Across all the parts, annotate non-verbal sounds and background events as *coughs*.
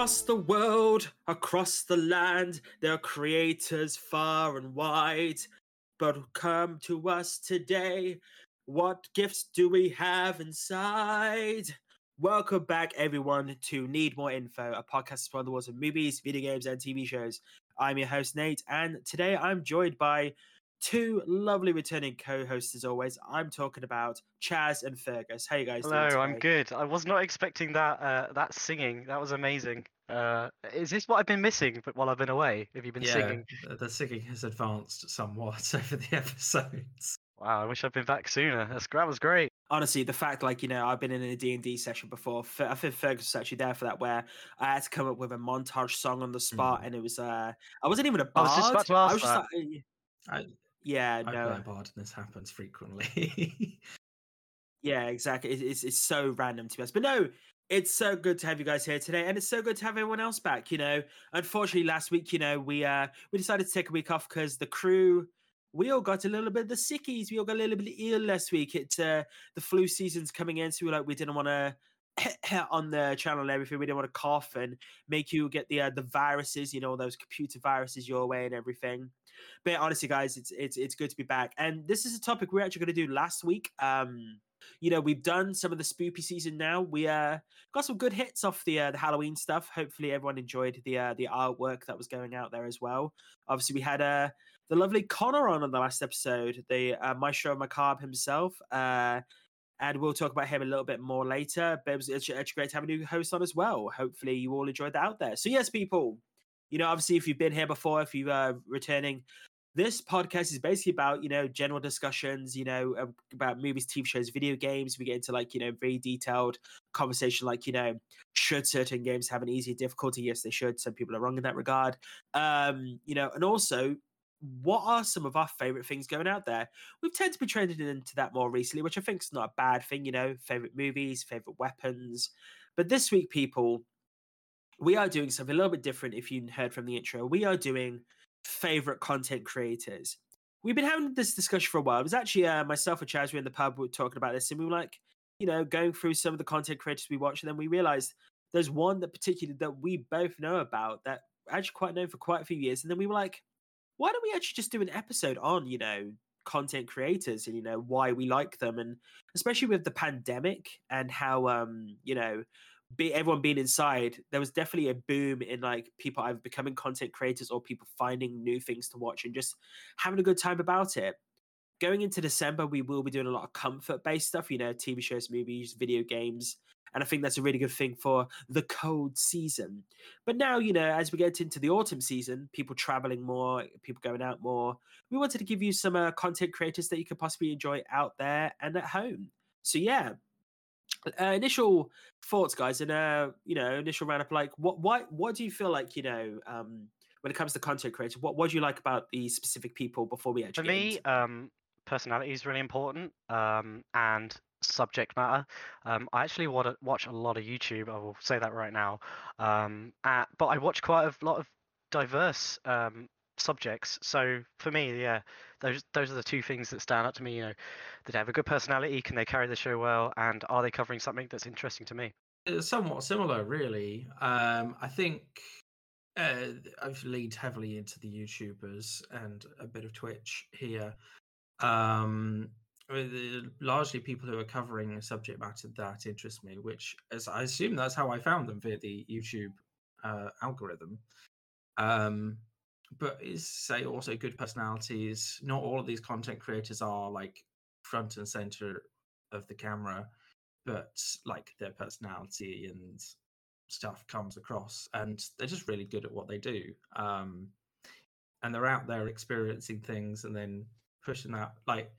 Across the world, across the land, there are creators far and wide. But come to us today. What gifts do we have inside? Welcome back, everyone, to Need More Info, a podcast from the worlds of movies, video games, and TV shows. I'm your host, Nate, and today I'm joined by two lovely returning co-hosts as always. I'm talking about Chaz and Fergus. Hey guys. Hello, I'm good. I was not expecting that uh, that singing. That was amazing. Uh, is this what I've been missing But while I've been away? Have you been yeah, singing? The singing has advanced somewhat *laughs* over the episodes. Wow, I wish I'd been back sooner. That's, that was great. Honestly, the fact, like you know, I've been in a D and D session before. I think Fergus was actually there for that, where I had to come up with a montage song on the spot, mm. and it was uh, I wasn't even a bard. I was just about to ask I was that. Like, I, yeah, I no. and this happens frequently. *laughs* yeah, exactly. it's it's so random to be honest, but no, it's so good to have you guys here today, and it's so good to have everyone else back. You know, unfortunately, last week, you know, we uh we decided to take a week off because the crew we all got a little bit of the sickies. We all got a little bit ill last week. It uh, the flu season's coming in, so we like we didn't want to *coughs* on the channel and everything. We didn't want to cough and make you get the uh, the viruses, you know, those computer viruses your way and everything. But honestly, guys, it's it's it's good to be back. And this is a topic we're actually going to do last week. Um, you know, we've done some of the spoopy season now. We uh got some good hits off the uh, the Halloween stuff. Hopefully, everyone enjoyed the uh, the artwork that was going out there as well. Obviously, we had uh the lovely Connor on on the last episode, the uh, Maestro Macabre himself. Uh, and we'll talk about him a little bit more later. But it was it's, it's great to have a new host on as well. Hopefully, you all enjoyed that out there. So yes, people, you know, obviously, if you've been here before, if you are returning, this podcast is basically about you know general discussions, you know, about movies, TV shows, video games. We get into like you know very detailed conversation, like you know, should certain games have an easier difficulty? Yes, they should. Some people are wrong in that regard. Um, you know, and also what are some of our favorite things going out there? We've tended to be trending into that more recently, which I think is not a bad thing, you know, favorite movies, favorite weapons. But this week, people, we are doing something a little bit different. If you heard from the intro, we are doing favorite content creators. We've been having this discussion for a while. It was actually uh, myself and Chaz were in the pub, we were talking about this, and we were like, you know, going through some of the content creators we watch, and then we realized there's one that particularly that we both know about that actually quite known for quite a few years, and then we were like, why don't we actually just do an episode on, you know, content creators and you know why we like them and especially with the pandemic and how um you know be everyone being inside there was definitely a boom in like people either becoming content creators or people finding new things to watch and just having a good time about it going into december we will be doing a lot of comfort based stuff you know tv shows movies video games and I think that's a really good thing for the cold season. But now, you know, as we get into the autumn season, people traveling more, people going out more, we wanted to give you some uh, content creators that you could possibly enjoy out there and at home. So, yeah. Uh, initial thoughts, guys, and uh, you know, initial roundup. Like, what, why, what do you feel like, you know, um, when it comes to content creators? What, what do you like about these specific people before we actually? For me, um, personality is really important, um, and subject matter. Um, I actually watch a lot of YouTube. I will say that right now. Um, at, but I watch quite a lot of diverse um, subjects. So for me, yeah, those those are the two things that stand out to me. You know, that they have a good personality, can they carry the show well, and are they covering something that's interesting to me? It's somewhat similar, really. Um, I think uh, I've leaned heavily into the YouTubers and a bit of Twitch here. Um, largely people who are covering a subject matter that interests me, which as I assume that's how I found them via the YouTube uh, algorithm. Um, but is say also good personalities. Not all of these content creators are like front and center of the camera, but like their personality and stuff comes across, and they're just really good at what they do. Um, and they're out there experiencing things and then pushing that like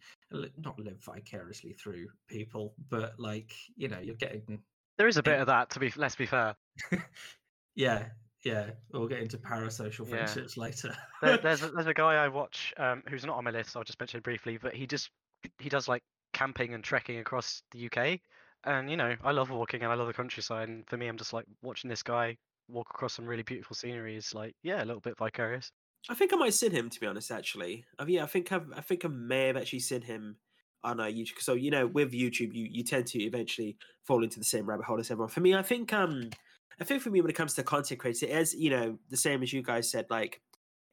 not live vicariously through people, but like you know, you're getting. There is a bit of that. To be let's be fair. *laughs* yeah, yeah. We'll get into parasocial friendships yeah. *laughs* later. there, there's a, there's a guy I watch um, who's not on my list. I'll just mention briefly, but he just he does like camping and trekking across the UK, and you know, I love walking and I love the countryside. And for me, I'm just like watching this guy walk across some really beautiful scenery is like yeah, a little bit vicarious. I think I might send him to be honest. Actually, I yeah, I think I've, I think I may have actually sent him on a YouTube. So you know, with YouTube, you you tend to eventually fall into the same rabbit hole as everyone. For me, I think um I think for me, when it comes to content creators, it is you know the same as you guys said. Like,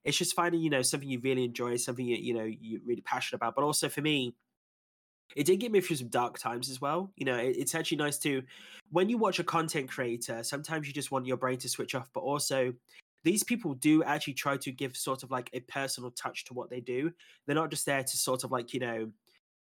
it's just finding you know something you really enjoy, something you you know you're really passionate about. But also for me, it did get me through some dark times as well. You know, it, it's actually nice to when you watch a content creator. Sometimes you just want your brain to switch off, but also these people do actually try to give sort of like a personal touch to what they do. They're not just there to sort of like you know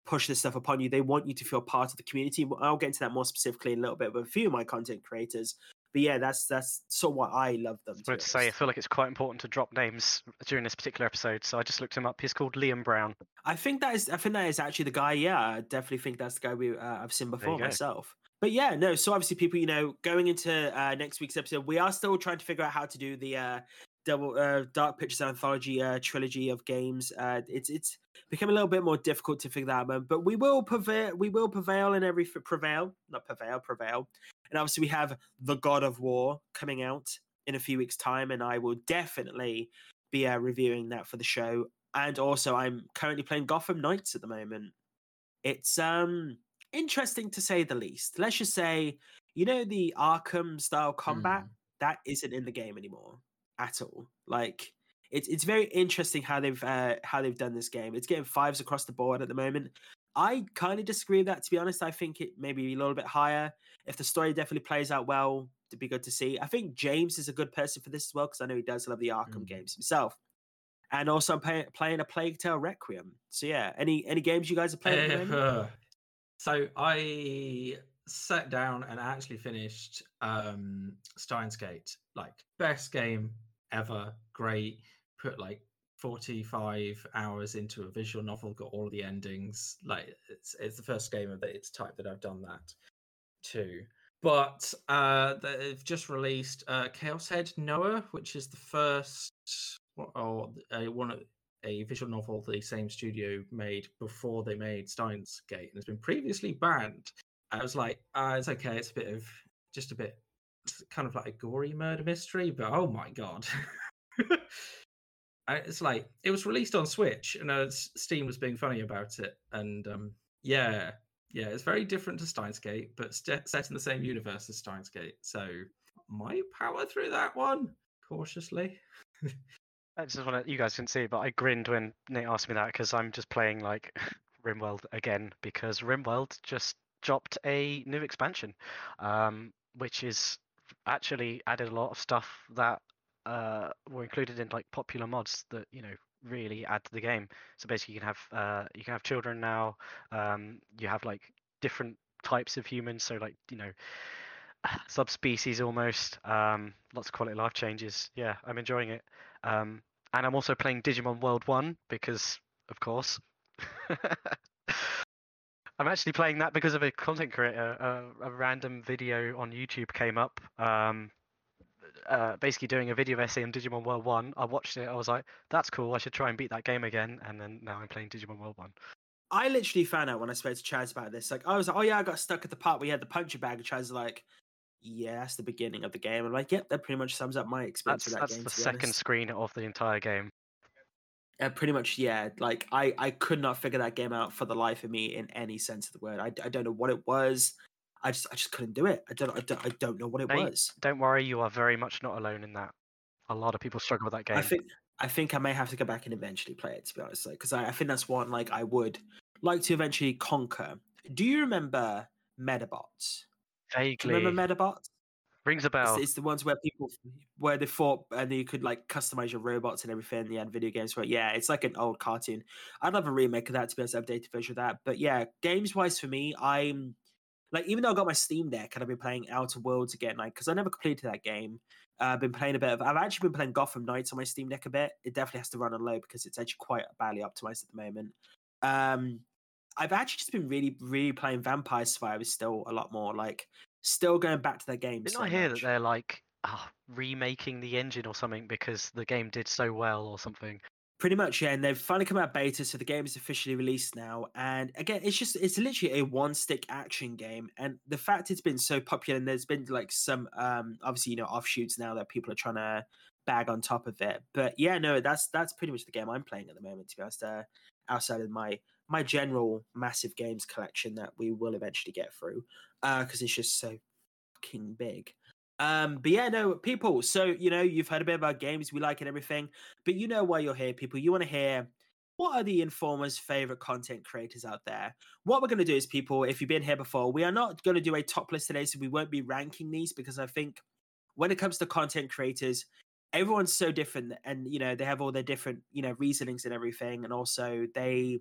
push this stuff upon you. They want you to feel part of the community. I'll get into that more specifically in a little bit with a few of my content creators. But yeah, that's that's sort of why I love them. I to say, I feel like it's quite important to drop names during this particular episode, so I just looked him up. He's called Liam Brown. I think that is, I think that is actually the guy. Yeah, I definitely think that's the guy we uh, I've seen before myself. But yeah, no. So obviously, people, you know, going into uh, next week's episode, we are still trying to figure out how to do the uh, double uh, Dark Pictures anthology uh, trilogy of games. Uh, it's it's become a little bit more difficult to figure that out, but we will prevail. We will prevail in every prevail, not prevail, prevail. And obviously, we have the God of War coming out in a few weeks' time, and I will definitely be uh, reviewing that for the show. And also, I'm currently playing Gotham Knights at the moment. It's um interesting to say the least. Let's just say, you know, the Arkham style combat mm. that isn't in the game anymore at all. Like it's it's very interesting how they've uh, how they've done this game. It's getting fives across the board at the moment. I kind of disagree with that. To be honest, I think it maybe a little bit higher. If the story definitely plays out well, it'd be good to see. I think James is a good person for this as well because I know he does love the Arkham mm. games himself. And also, I'm play, playing a Plague Tale Requiem. So yeah, any any games you guys are playing? Uh, *laughs* so I sat down and actually finished um Steins Gate. Like best game ever, great. Put like 45 hours into a visual novel, got all the endings. Like it's it's the first game of its type that I've done that too. But uh, they've just released uh, Chaos Head Noah, which is the first or a, one a visual novel the same studio made before they made Steins Gate, and it's been previously banned. I was like, uh, it's okay. It's a bit of just a bit kind of like a gory murder mystery, but oh my god. *laughs* it's like it was released on Switch, and uh, Steam was being funny about it, and um, yeah, yeah, it's very different to Steins Gate, but st- set in the same universe as Steins Gate. So might power through that one cautiously. *laughs* I just want to, you guys didn't see but I grinned when Nate asked me that because I'm just playing like *laughs* RimWorld again because RimWorld just dropped a new expansion, um, which is actually added a lot of stuff that uh, were included in like popular mods that you know really add to the game. So basically, you can have uh, you can have children now. Um, you have like different types of humans. So like you know *sighs* subspecies almost. Um, lots of quality life changes. Yeah, I'm enjoying it. Um, and I'm also playing Digimon World One because, of course. *laughs* I'm actually playing that because of a content creator. A random video on YouTube came up, um, uh, basically doing a video essay on Digimon World One. I watched it. I was like, "That's cool. I should try and beat that game again." And then now I'm playing Digimon World One. I literally found out when I spoke to Chaz about this. Like, I was like, "Oh yeah, I got stuck at the part where you had the puncher bag." And Chaz was like, "Yeah, that's the beginning of the game." I'm like, "Yep, that pretty much sums up my experience that's, that that's game." That's the second honest. screen of the entire game. Uh, pretty much, yeah. Like I, I could not figure that game out for the life of me in any sense of the word. I, I don't know what it was. I just, I just couldn't do it. I don't, I don't, I don't know what it Mate, was. Don't worry, you are very much not alone in that. A lot of people struggle with that game. I think, I think I may have to go back and eventually play it. To be honest, because like, I, I think that's one like I would like to eventually conquer. Do you remember Medabots? Vaguely. Remember Medabots? Rings a bell. It's, it's, the ones where people where they fought and you could like customize your robots and everything. You had video games where yeah, it's like an old cartoon. I'd love a remake of that to be able to update version of that. But yeah, games wise for me, I'm like even though I got my Steam Deck and I've been playing Outer Worlds again, like because I never completed that game. Uh, I've been playing a bit of. I've actually been playing Gotham Knights on my Steam Deck a bit. It definitely has to run on low because it's actually quite badly optimized at the moment. Um, I've actually just been really, really playing Vampire Survivors still a lot more. Like still going back to their games. Didn't so I hear much. that they're like oh, remaking the engine or something because the game did so well or something? Pretty much, yeah. And they've finally come out beta, so the game is officially released now. And again, it's just it's literally a one stick action game. And the fact it's been so popular, and there's been like some um obviously you know offshoots now that people are trying to bag on top of it. But yeah, no, that's that's pretty much the game I'm playing at the moment. To be honest, uh, outside of my my general massive games collection that we will eventually get through because uh, it's just so fucking big. Um, but yeah, no, people. So you know, you've heard a bit about games, we like and everything, but you know why you're here, people. You want to hear what are the informers' favorite content creators out there. What we're going to do is, people, if you've been here before, we are not going to do a top list today, so we won't be ranking these because I think when it comes to content creators, everyone's so different, and you know they have all their different you know reasonings and everything, and also they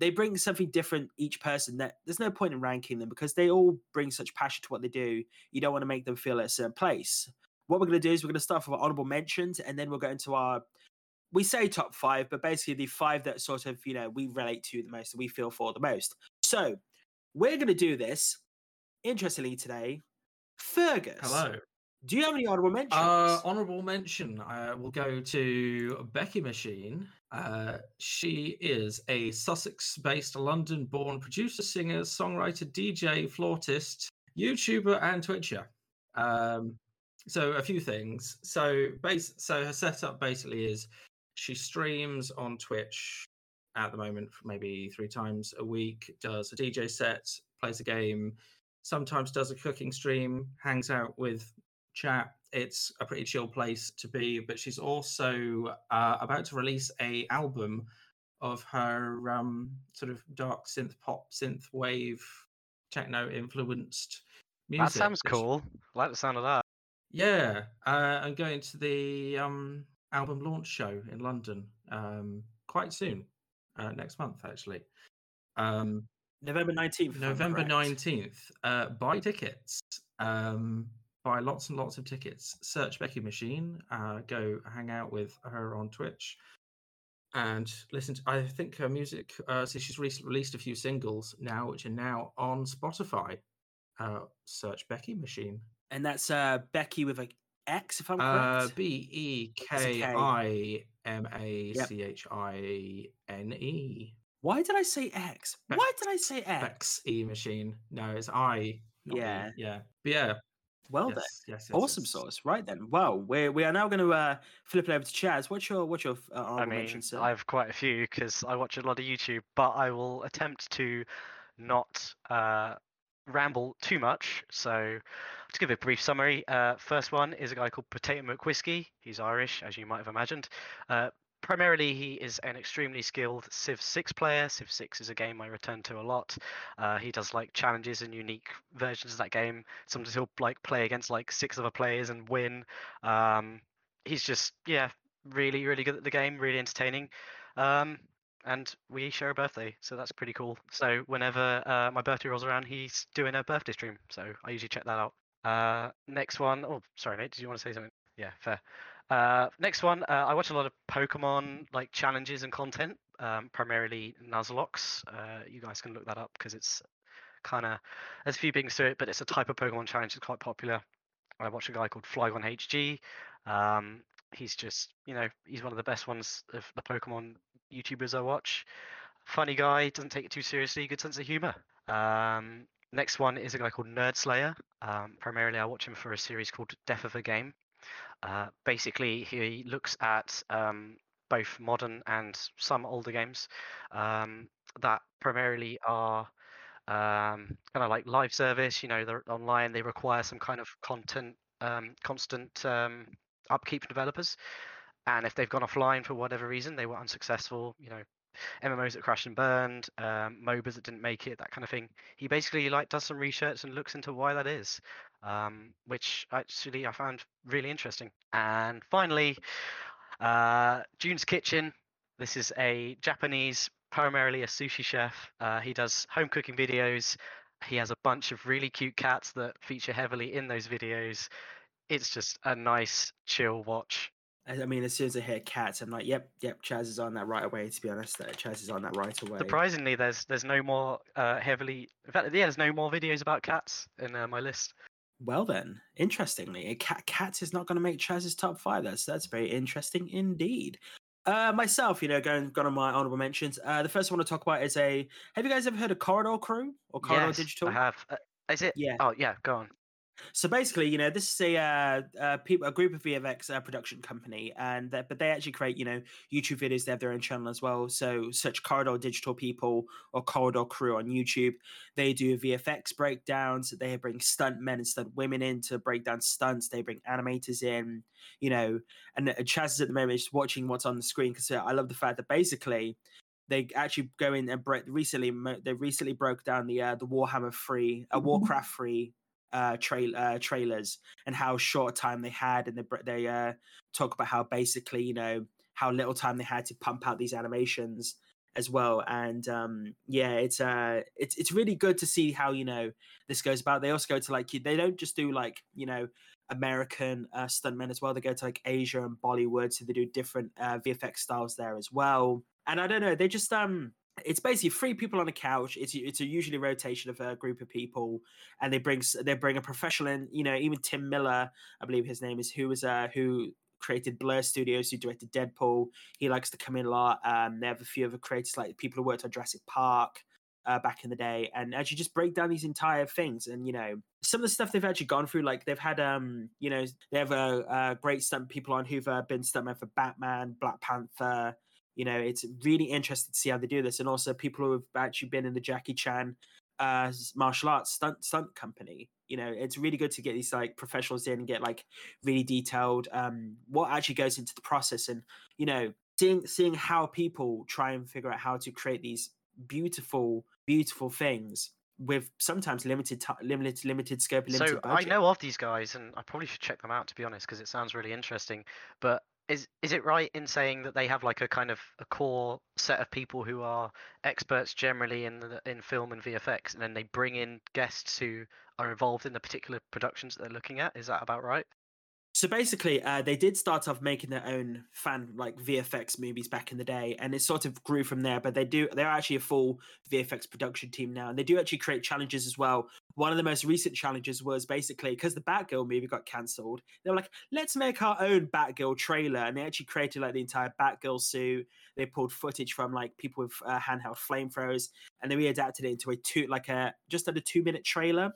they bring something different each person that there's no point in ranking them because they all bring such passion to what they do you don't want to make them feel at a certain place what we're going to do is we're going to start with our honorable mentions and then we'll go into our we say top five but basically the five that sort of you know we relate to the most we feel for the most so we're going to do this interestingly today fergus Hello. do you have any honorable mentions Uh, honorable mention. Uh, will go to Becky Machine. Uh, she is a Sussex-based, London-born producer, singer, songwriter, DJ, flautist, YouTuber, and Twitcher. Um, so a few things. So base. So her setup basically is she streams on Twitch at the moment maybe three times a week. Does a DJ set, plays a game, sometimes does a cooking stream, hangs out with chat. It's a pretty chill place to be. But she's also uh, about to release a album of her um, sort of dark synth pop, synth wave, techno influenced music. That sounds cool. I like the sound of that. Yeah, uh, I'm going to the um, album launch show in London um, quite soon, uh, next month actually. Um, november 19th November nineteenth. Uh, buy tickets. Um, buy lots and lots of tickets. Search Becky Machine. Uh, go hang out with her on Twitch, and listen. To, I think her music. Uh, so she's recently released a few singles now, which are now on Spotify. Uh, search Becky Machine. and that's uh becky with a x if i'm Uh, correct B E K. I M A C H I N E. Why did I say X? Why did I say X? X E machine. No, it's I. Yeah. Yeah. But yeah. Well then, yes, yes, yes, awesome yes. sauce. Right then. Well, we we are now going to uh, flip it over to Chaz. What's your what's your uh, I mean? I have quite a few because I watch a lot of YouTube, but I will attempt to not uh, ramble too much. So, to give a brief summary, uh, first one is a guy called Potato McWhiskey. He's Irish, as you might have imagined. Uh, primarily, he is an extremely skilled Civ 6 player. Civ 6 is a game I return to a lot. Uh, he does like challenges and unique versions of that game. Sometimes he'll like play against like six other players and win. Um, he's just yeah, really really good at the game, really entertaining. Um, and we share a birthday, so that's pretty cool. So whenever uh, my birthday rolls around, he's doing a birthday stream, so I usually check that out. Uh, next one, oh sorry mate, did you want to say something? Yeah, fair. Uh, next one, uh, I watch a lot of Pokemon like challenges and content, um, primarily Nuzlocke. Uh, you guys can look that up because it's kind of there's a few things to it, but it's a type of Pokemon challenge that's quite popular. I watch a guy called Flygon HG. Um, he's just you know he's one of the best ones of the Pokemon YouTubers I watch. Funny guy, doesn't take it too seriously, good sense of humor. Um, next one is a guy called Nerd Slayer. Um, primarily, I watch him for a series called Death of a Game. Uh, basically, he looks at um, both modern and some older games um, that primarily are um, kind of like live service. You know, they're online. They require some kind of content, um, constant um, upkeep for developers. And if they've gone offline for whatever reason, they were unsuccessful. You know, MMOs that crashed and burned, um, MOBAs that didn't make it, that kind of thing. He basically like does some research and looks into why that is, um, which actually I found really interesting. And finally, uh, Jun's Kitchen. This is a Japanese, primarily a sushi chef. Uh, he does home cooking videos. He has a bunch of really cute cats that feature heavily in those videos. It's just a nice, chill watch. I mean, as soon as I hear cats, I'm like, yep, yep, Chaz is on that right away. To be honest, Chaz is on that right away. Surprisingly, there's there's no more uh, heavily. In fact, yeah, there's no more videos about cats in uh, my list. Well then, interestingly, a cat cats is not going to make Chaz's top five. That's that's very interesting indeed. Uh, myself, you know, going going on my honorable mentions. Uh, the first one I want to talk about is a. Have you guys ever heard of Corridor Crew or Corridor yes, Digital? I have. Uh, is it? Yeah. Oh yeah, go on. So basically, you know, this is a uh, uh, people, a group of VFX uh, production company, and but they actually create, you know, YouTube videos. They have their own channel as well. So search Corridor Digital People or Corridor Crew on YouTube. They do VFX breakdowns. They bring stunt men and stunt women in to break down stunts. They bring animators in, you know, and uh, Chaz is at the moment just watching what's on the screen because I love the fact that basically they actually go in and break recently they recently broke down the uh, the Warhammer free, uh, Warcraft free uh, trail uh, trailers and how short time they had, and they they uh, talk about how basically you know how little time they had to pump out these animations as well. And um, yeah, it's uh, it's it's really good to see how you know this goes about. They also go to like they don't just do like you know American uh, stuntmen as well. They go to like Asia and Bollywood, so they do different uh, VFX styles there as well. And I don't know, they just um it's basically three people on a couch. It's it's a usually rotation of a group of people, and they bring they bring a professional in. You know, even Tim Miller, I believe his name is, who was uh who created Blur Studios, who directed Deadpool. He likes to come in a lot. Um, they have a few other creators like people who worked on Jurassic Park. Uh, back in the day, and actually just break down these entire things, and you know some of the stuff they've actually gone through. Like they've had, um, you know, they have a, great stunt people on who've uh, been stuntmen for Batman, Black Panther, you know, it's really interesting to see how they do this, and also people who have actually been in the Jackie Chan uh, martial arts stunt stunt company. You know, it's really good to get these like professionals in and get like really detailed um, what actually goes into the process, and you know, seeing seeing how people try and figure out how to create these beautiful, beautiful things with sometimes limited t- limited limited scope. Limited so budget. I know of these guys, and I probably should check them out to be honest, because it sounds really interesting. But is is it right in saying that they have like a kind of a core set of people who are experts generally in the, in film and VFX, and then they bring in guests who are involved in the particular productions that they're looking at? Is that about right? So basically, uh, they did start off making their own fan like VFX movies back in the day, and it sort of grew from there. But they do they're actually a full VFX production team now, and they do actually create challenges as well. One of the most recent challenges was basically because the Batgirl movie got cancelled, they were like, let's make our own Batgirl trailer, and they actually created like the entire Batgirl suit. They pulled footage from like people with uh, handheld flamethrowers, and they readapted it into a two like a just under two minute trailer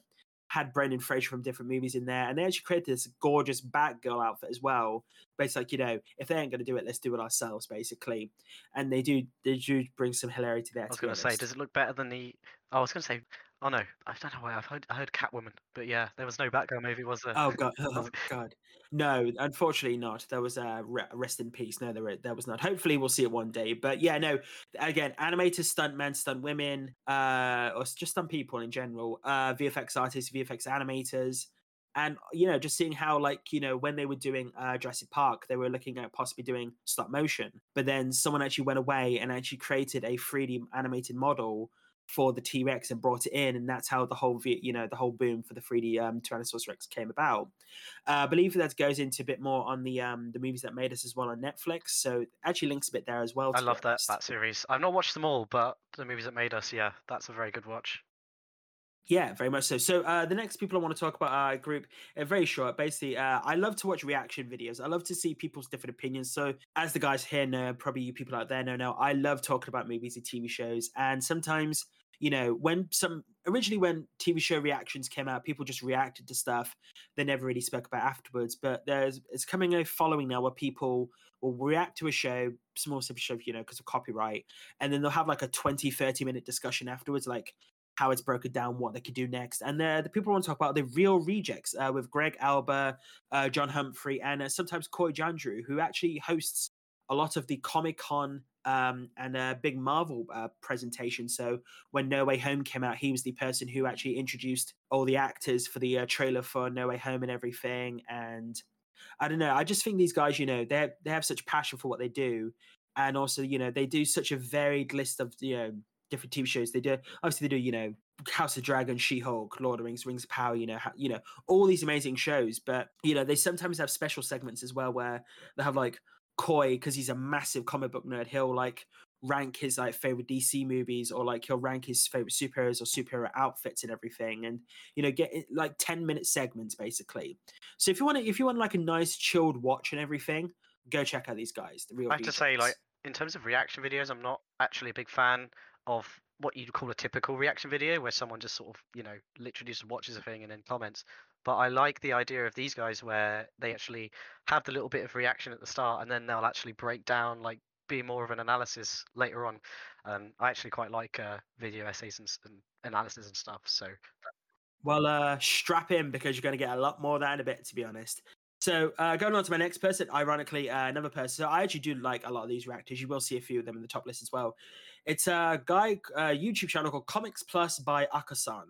had Brendan Fraser from different movies in there, and they actually created this gorgeous Batgirl outfit as well. Basically, like you know, if they ain't going to do it, let's do it ourselves, basically. And they do, they do bring some hilarity there. I was going to say, does it look better than the? I was going to say, oh no, I don't know why I've heard, I heard Catwoman, but yeah, there was no Batgirl movie, was there? Oh god, *laughs* *laughs* oh god, no, unfortunately not. There was a uh, rest in peace. No, there there was not. Hopefully, we'll see it one day. But yeah, no. Again, animators, stunt men, stunt women, uh, or just stunt people in general. Uh, VFX artists, VFX animators, and you know, just seeing how like you know when they were doing uh, Jurassic Park, they were looking at possibly doing stop motion, but then someone actually went away and actually created a 3D animated model for the T Rex and brought it in, and that's how the whole you know the whole boom for the 3D um, Tyrannosaurus Rex came about. Uh, I believe that goes into a bit more on the um, the movies that made us as well on Netflix. So actually links a bit there as well. I love that that series. I've not watched them all, but the movies that made us, yeah, that's a very good watch. Yeah, very much so. So uh, the next people I want to talk about are group, uh, very short. Basically, uh, I love to watch reaction videos. I love to see people's different opinions. So as the guys here know, probably you people out there know now, I love talking about movies and TV shows. And sometimes, you know, when some originally when TV show reactions came out, people just reacted to stuff. They never really spoke about afterwards. But there's it's coming a following now where people will react to a show, small simple show, you know, because of copyright, and then they'll have like a 20, 30 minute discussion afterwards, like how it's broken down, what they could do next. And the, the people want to talk about the real rejects uh, with Greg Alba, uh, John Humphrey, and uh, sometimes Coy Jandreau, who actually hosts a lot of the Comic Con um, and a big Marvel uh, presentation. So when No Way Home came out, he was the person who actually introduced all the actors for the uh, trailer for No Way Home and everything. And I don't know, I just think these guys, you know, they they have such passion for what they do, and also, you know, they do such a varied list of you know different TV shows. They do obviously they do you know House of Dragon, She Hulk, Lord of the Rings, Rings of Power. You know, ha- you know all these amazing shows. But you know they sometimes have special segments as well where they have like Coy because he's a massive comic book nerd. He'll like rank his like favorite DC movies or like he'll rank his favorite superheroes or superhero outfits and everything and you know get eh, like 10 minute segments basically so if you want to if you want like a nice chilled watch and everything go check out these guys the real I have to say like in terms of reaction videos I'm not actually a big fan of what you'd call a typical reaction video where someone just sort of you know literally just watches a thing and then comments. But i like the idea of these guys where they actually have the little bit of reaction at the start and then they'll actually break down like be more of an analysis later on. Um, i actually quite like uh, video essays and, and analysis and stuff so. Well uh strap in because you're going to get a lot more of that in a bit to be honest so uh, going on to my next person, ironically, uh, another person. So I actually do like a lot of these reactors. You will see a few of them in the top list as well. It's a guy, uh, YouTube channel called Comics Plus by Akasan,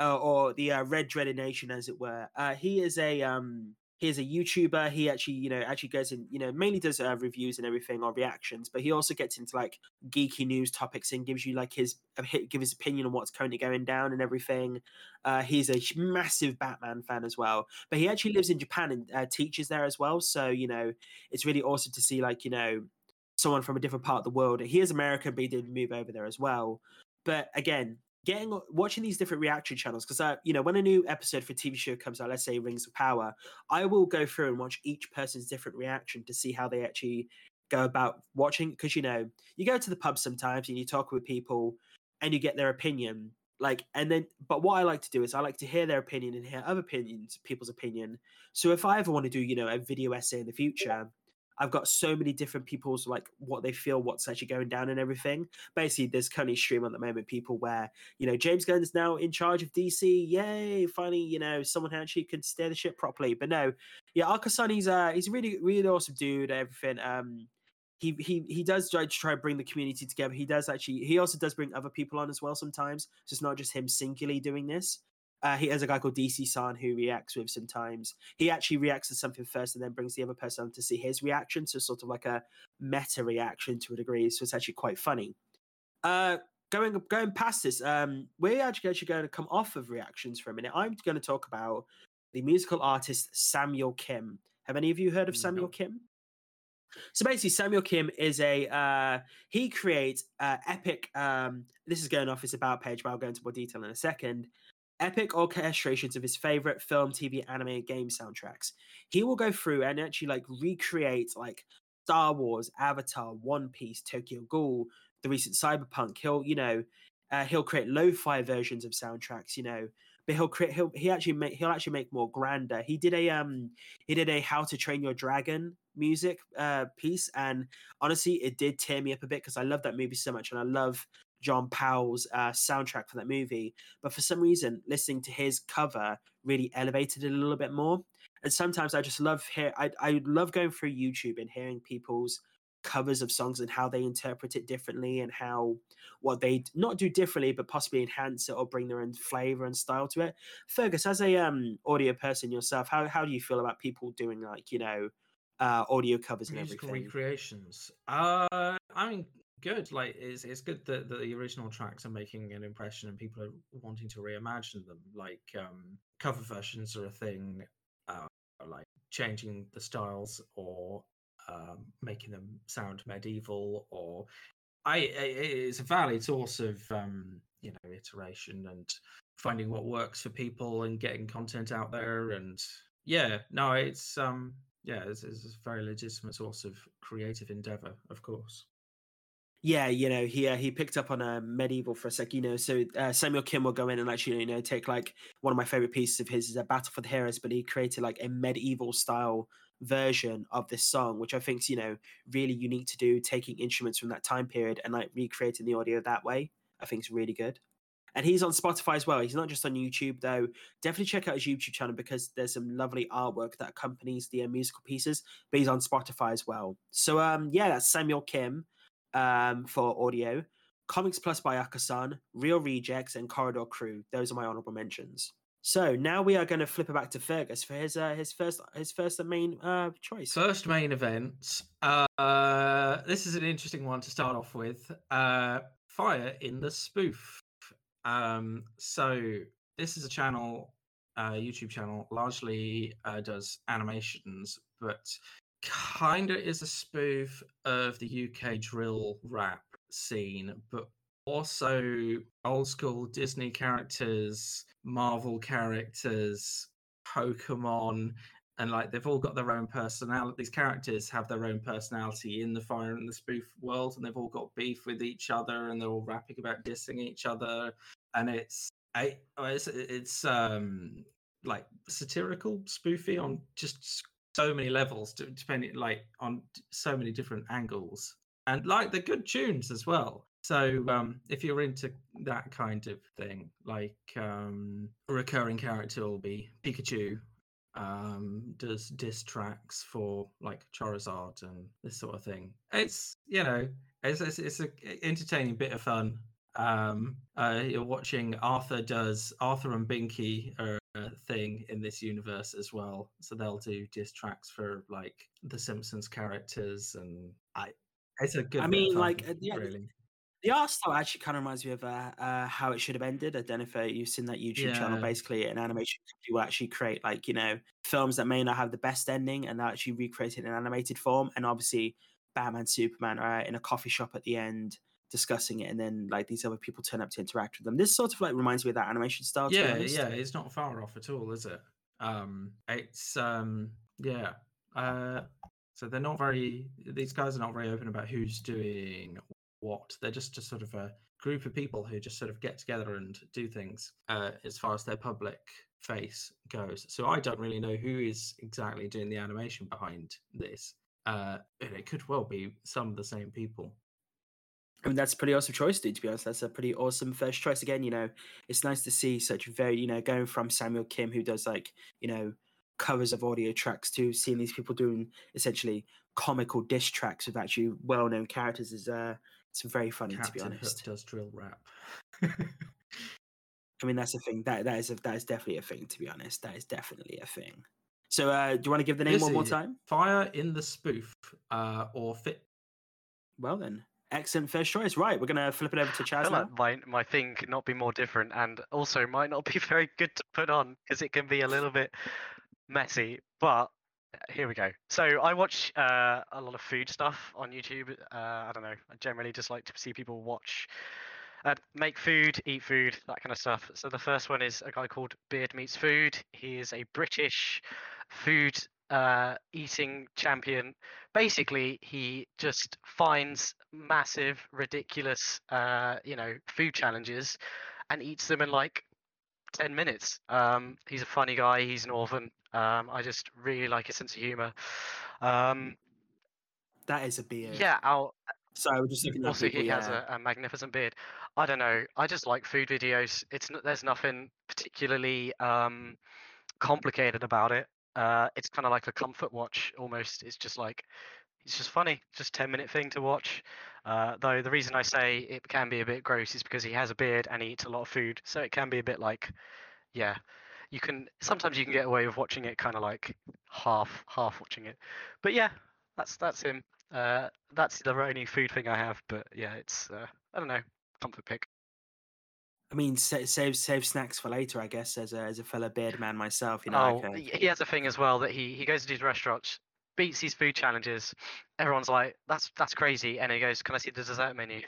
uh, or the uh, Red Dreaded Nation, as it were. Uh, he is a um, he is a YouTuber. He actually, you know, actually goes in, you know, mainly does uh, reviews and everything or reactions, but he also gets into like geeky news topics and gives you like his give his opinion on what's currently going down and everything. Uh, he's a massive Batman fan as well, but he actually lives in Japan and uh, teaches there as well. So you know, it's really awesome to see like you know someone from a different part of the world. He is American, but he did move over there as well. But again, getting watching these different reaction channels because uh, you know when a new episode for TV show comes out, let's say Rings of Power, I will go through and watch each person's different reaction to see how they actually go about watching. Because you know you go to the pub sometimes and you talk with people and you get their opinion, like and then but what I like to do is I like to hear their opinion and hear other opinions, people's opinion. So if I ever want to do you know a video essay in the future, I've got so many different people's like what they feel, what's actually going down, and everything. Basically, there's currently stream at the moment people where you know James Gunn's now in charge of DC. Yay! Finally, you know someone actually can steer the ship properly. But no, yeah, Akasan, he's uh he's a really really awesome dude. Everything. Um, he he he does try to try bring the community together. He does actually. He also does bring other people on as well sometimes. So it's not just him singularly doing this. Uh, he has a guy called DC San who reacts with sometimes. He actually reacts to something first and then brings the other person on to see his reaction. So sort of like a meta reaction to a degree. So it's actually quite funny. Uh, going going past this, um, we're actually, actually going to come off of reactions for a minute. I'm going to talk about the musical artist Samuel Kim. Have any of you heard of Samuel no. Kim? So basically, Samuel Kim is a uh, he creates uh, epic. Um, this is going off his about page, but I'll go into more detail in a second epic orchestrations of his favorite film, TV, anime, game soundtracks. He will go through and actually like recreate like Star Wars, Avatar, One Piece, Tokyo Ghoul, the recent Cyberpunk. He'll, you know, uh, he'll create lo-fi versions of soundtracks. You know, but he'll create. He'll he actually make. He'll actually make more grander. He did a um. He did a How to Train Your Dragon music uh piece, and honestly, it did tear me up a bit because I love that movie so much, and I love John Powell's uh, soundtrack for that movie. But for some reason, listening to his cover really elevated it a little bit more. And sometimes I just love hear I I love going through YouTube and hearing people's covers of songs and how they interpret it differently and how what they not do differently but possibly enhance it or bring their own flavor and style to it. Fergus, as a um audio person yourself, how how do you feel about people doing like you know uh audio covers and Musical everything? recreations. Uh, I mean, good. Like it's it's good that, that the original tracks are making an impression and people are wanting to reimagine them. Like um, cover versions are a thing. Uh, like changing the styles or um, making them sound medieval or I, it's a valid source of um, you know iteration and finding what works for people and getting content out there and yeah no it's um yeah it's, it's a very legitimate source of creative endeavor of course yeah, you know, he uh, he picked up on a uh, medieval for a sec, you know. So uh, Samuel Kim will go in and actually, you know, take like one of my favorite pieces of his is a Battle for the Heroes, but he created like a medieval style version of this song, which I think is, you know, really unique to do, taking instruments from that time period and like recreating the audio that way. I think is really good. And he's on Spotify as well. He's not just on YouTube though. Definitely check out his YouTube channel because there's some lovely artwork that accompanies the uh, musical pieces. But he's on Spotify as well. So um, yeah, that's Samuel Kim um, for audio. Comics Plus by Akasan, Real Rejects, and Corridor Crew. Those are my honorable mentions. So now we are going to flip it back to Fergus for his uh, his first his first main uh, choice. First main event. Uh, this is an interesting one to start off with. Uh, Fire in the spoof. Um, so this is a channel, uh, YouTube channel, largely uh, does animations, but kind of is a spoof of the UK drill rap scene, but also old school Disney characters, Marvel characters, Pokemon, and like they've all got their own personality. These characters have their own personality in the fire and the spoof world, and they've all got beef with each other, and they're all rapping about dissing each other, and it's it's it's um like satirical spoofy on just so many levels, depending like on so many different angles, and like the good tunes as well. So um, if you're into that kind of thing, like um, a recurring character will be Pikachu, um, does diss tracks for like Charizard and this sort of thing. It's you know it's it's, it's an entertaining bit of fun. Um, uh, you're watching Arthur does Arthur and Binky are thing in this universe as well, so they'll do diss tracks for like the Simpsons characters, and I it's a good. I mean, fun, like yeah, really. The art style actually kind of reminds me of uh, uh, how it should have ended. I don't know if uh, you've seen that YouTube channel. Basically, an animation company will actually create like you know films that may not have the best ending, and they'll actually recreate it in animated form. And obviously, Batman, Superman are in a coffee shop at the end discussing it, and then like these other people turn up to interact with them. This sort of like reminds me of that animation style. Yeah yeah it's not far off at all is it um it's um yeah uh so they're not very these guys are not very open about who's doing what they're just a sort of a group of people who just sort of get together and do things uh as far as their public face goes so i don't really know who is exactly doing the animation behind this uh and it could well be some of the same people I mean, that's a pretty awesome choice, dude. To be honest, that's a pretty awesome first choice. Again, you know, it's nice to see such very, you know, going from Samuel Kim, who does like, you know, covers of audio tracks, to seeing these people doing essentially comical diss tracks with actually well-known characters is uh, it's very funny Captain to be honest. Hook does drill rap *laughs* I mean, that's a thing. That that is a, that is definitely a thing. To be honest, that is definitely a thing. So, uh, do you want to give the name one more time? fire in the spoof uh or fit Well, then, excellent first choice. Right, we're gonna flip it over to Chaz now. like my, my thing could not be more different and also might not be *laughs* very good to put on because it can be a little bit messy. But here we go. So I watch uh, a lot of food stuff on YouTube. Uh, I don't know. I generally just like to see people watch, uh, make food, eat food, that kind of stuff. So the first one is a guy called Beard Meets Food. He is a British food uh, eating champion. Basically, he just finds massive, ridiculous, uh, you know, food challenges and eats them in like 10 minutes. Um, he's a funny guy. He's an orphan. Um, I just really like his sense of humor. Um, That is a beard. yeah, I'll, Sorry, we're just looking at also people. he has a, a magnificent beard. I don't know. I just like food videos. It's there's nothing particularly um, complicated about it. Uh, it's kind of like a comfort watch almost. It's just like it's just funny, just ten minute thing to watch. Uh, though the reason I say it can be a bit gross is because he has a beard and he eats a lot of food, so it can be a bit like, yeah, you can sometimes you can get away with watching it kind of like half half watching it. But yeah, that's that's him. Uh, that's the only food thing I have. But yeah, it's uh, I don't know, comfort pick. I mean, save save snacks for later, I guess. As a as a fellow beard man myself, you know. oh, okay. he has a thing as well that he he goes to these restaurants, beats these food challenges. Everyone's like, "That's that's crazy," and he goes, "Can I see the dessert menu?"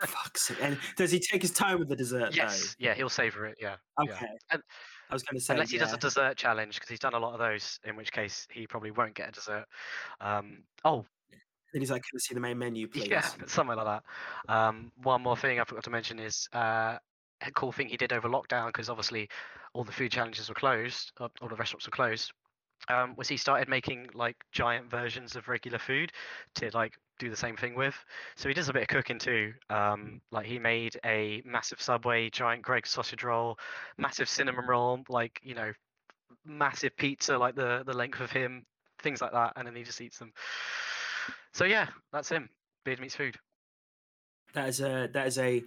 *laughs* Fuck's sake. And does he take his time with the dessert? Yes, yeah, he'll savor it. Yeah, Though? yeah. Okay. And- I was going to say. unless he does a dessert challenge because he's done a lot of those, in which case he probably won't get a dessert. Um, oh, Then he's like, "Can I see the main menu, *laughs* please?" Yeah, something like that. Um, one more thing I forgot to mention is uh, a cool thing he did over lockdown because obviously all the food challenges were closed, all the restaurants were closed. Um, was he started making like giant versions of regular food to like do the same thing with? So he does a bit of cooking too. Um, like he made a massive Subway giant Greggs sausage roll, massive cinnamon roll, like you know, massive pizza like the the length of him, things like that, and then he just eats them. So yeah, that's him. Beard meets food. That is a that is a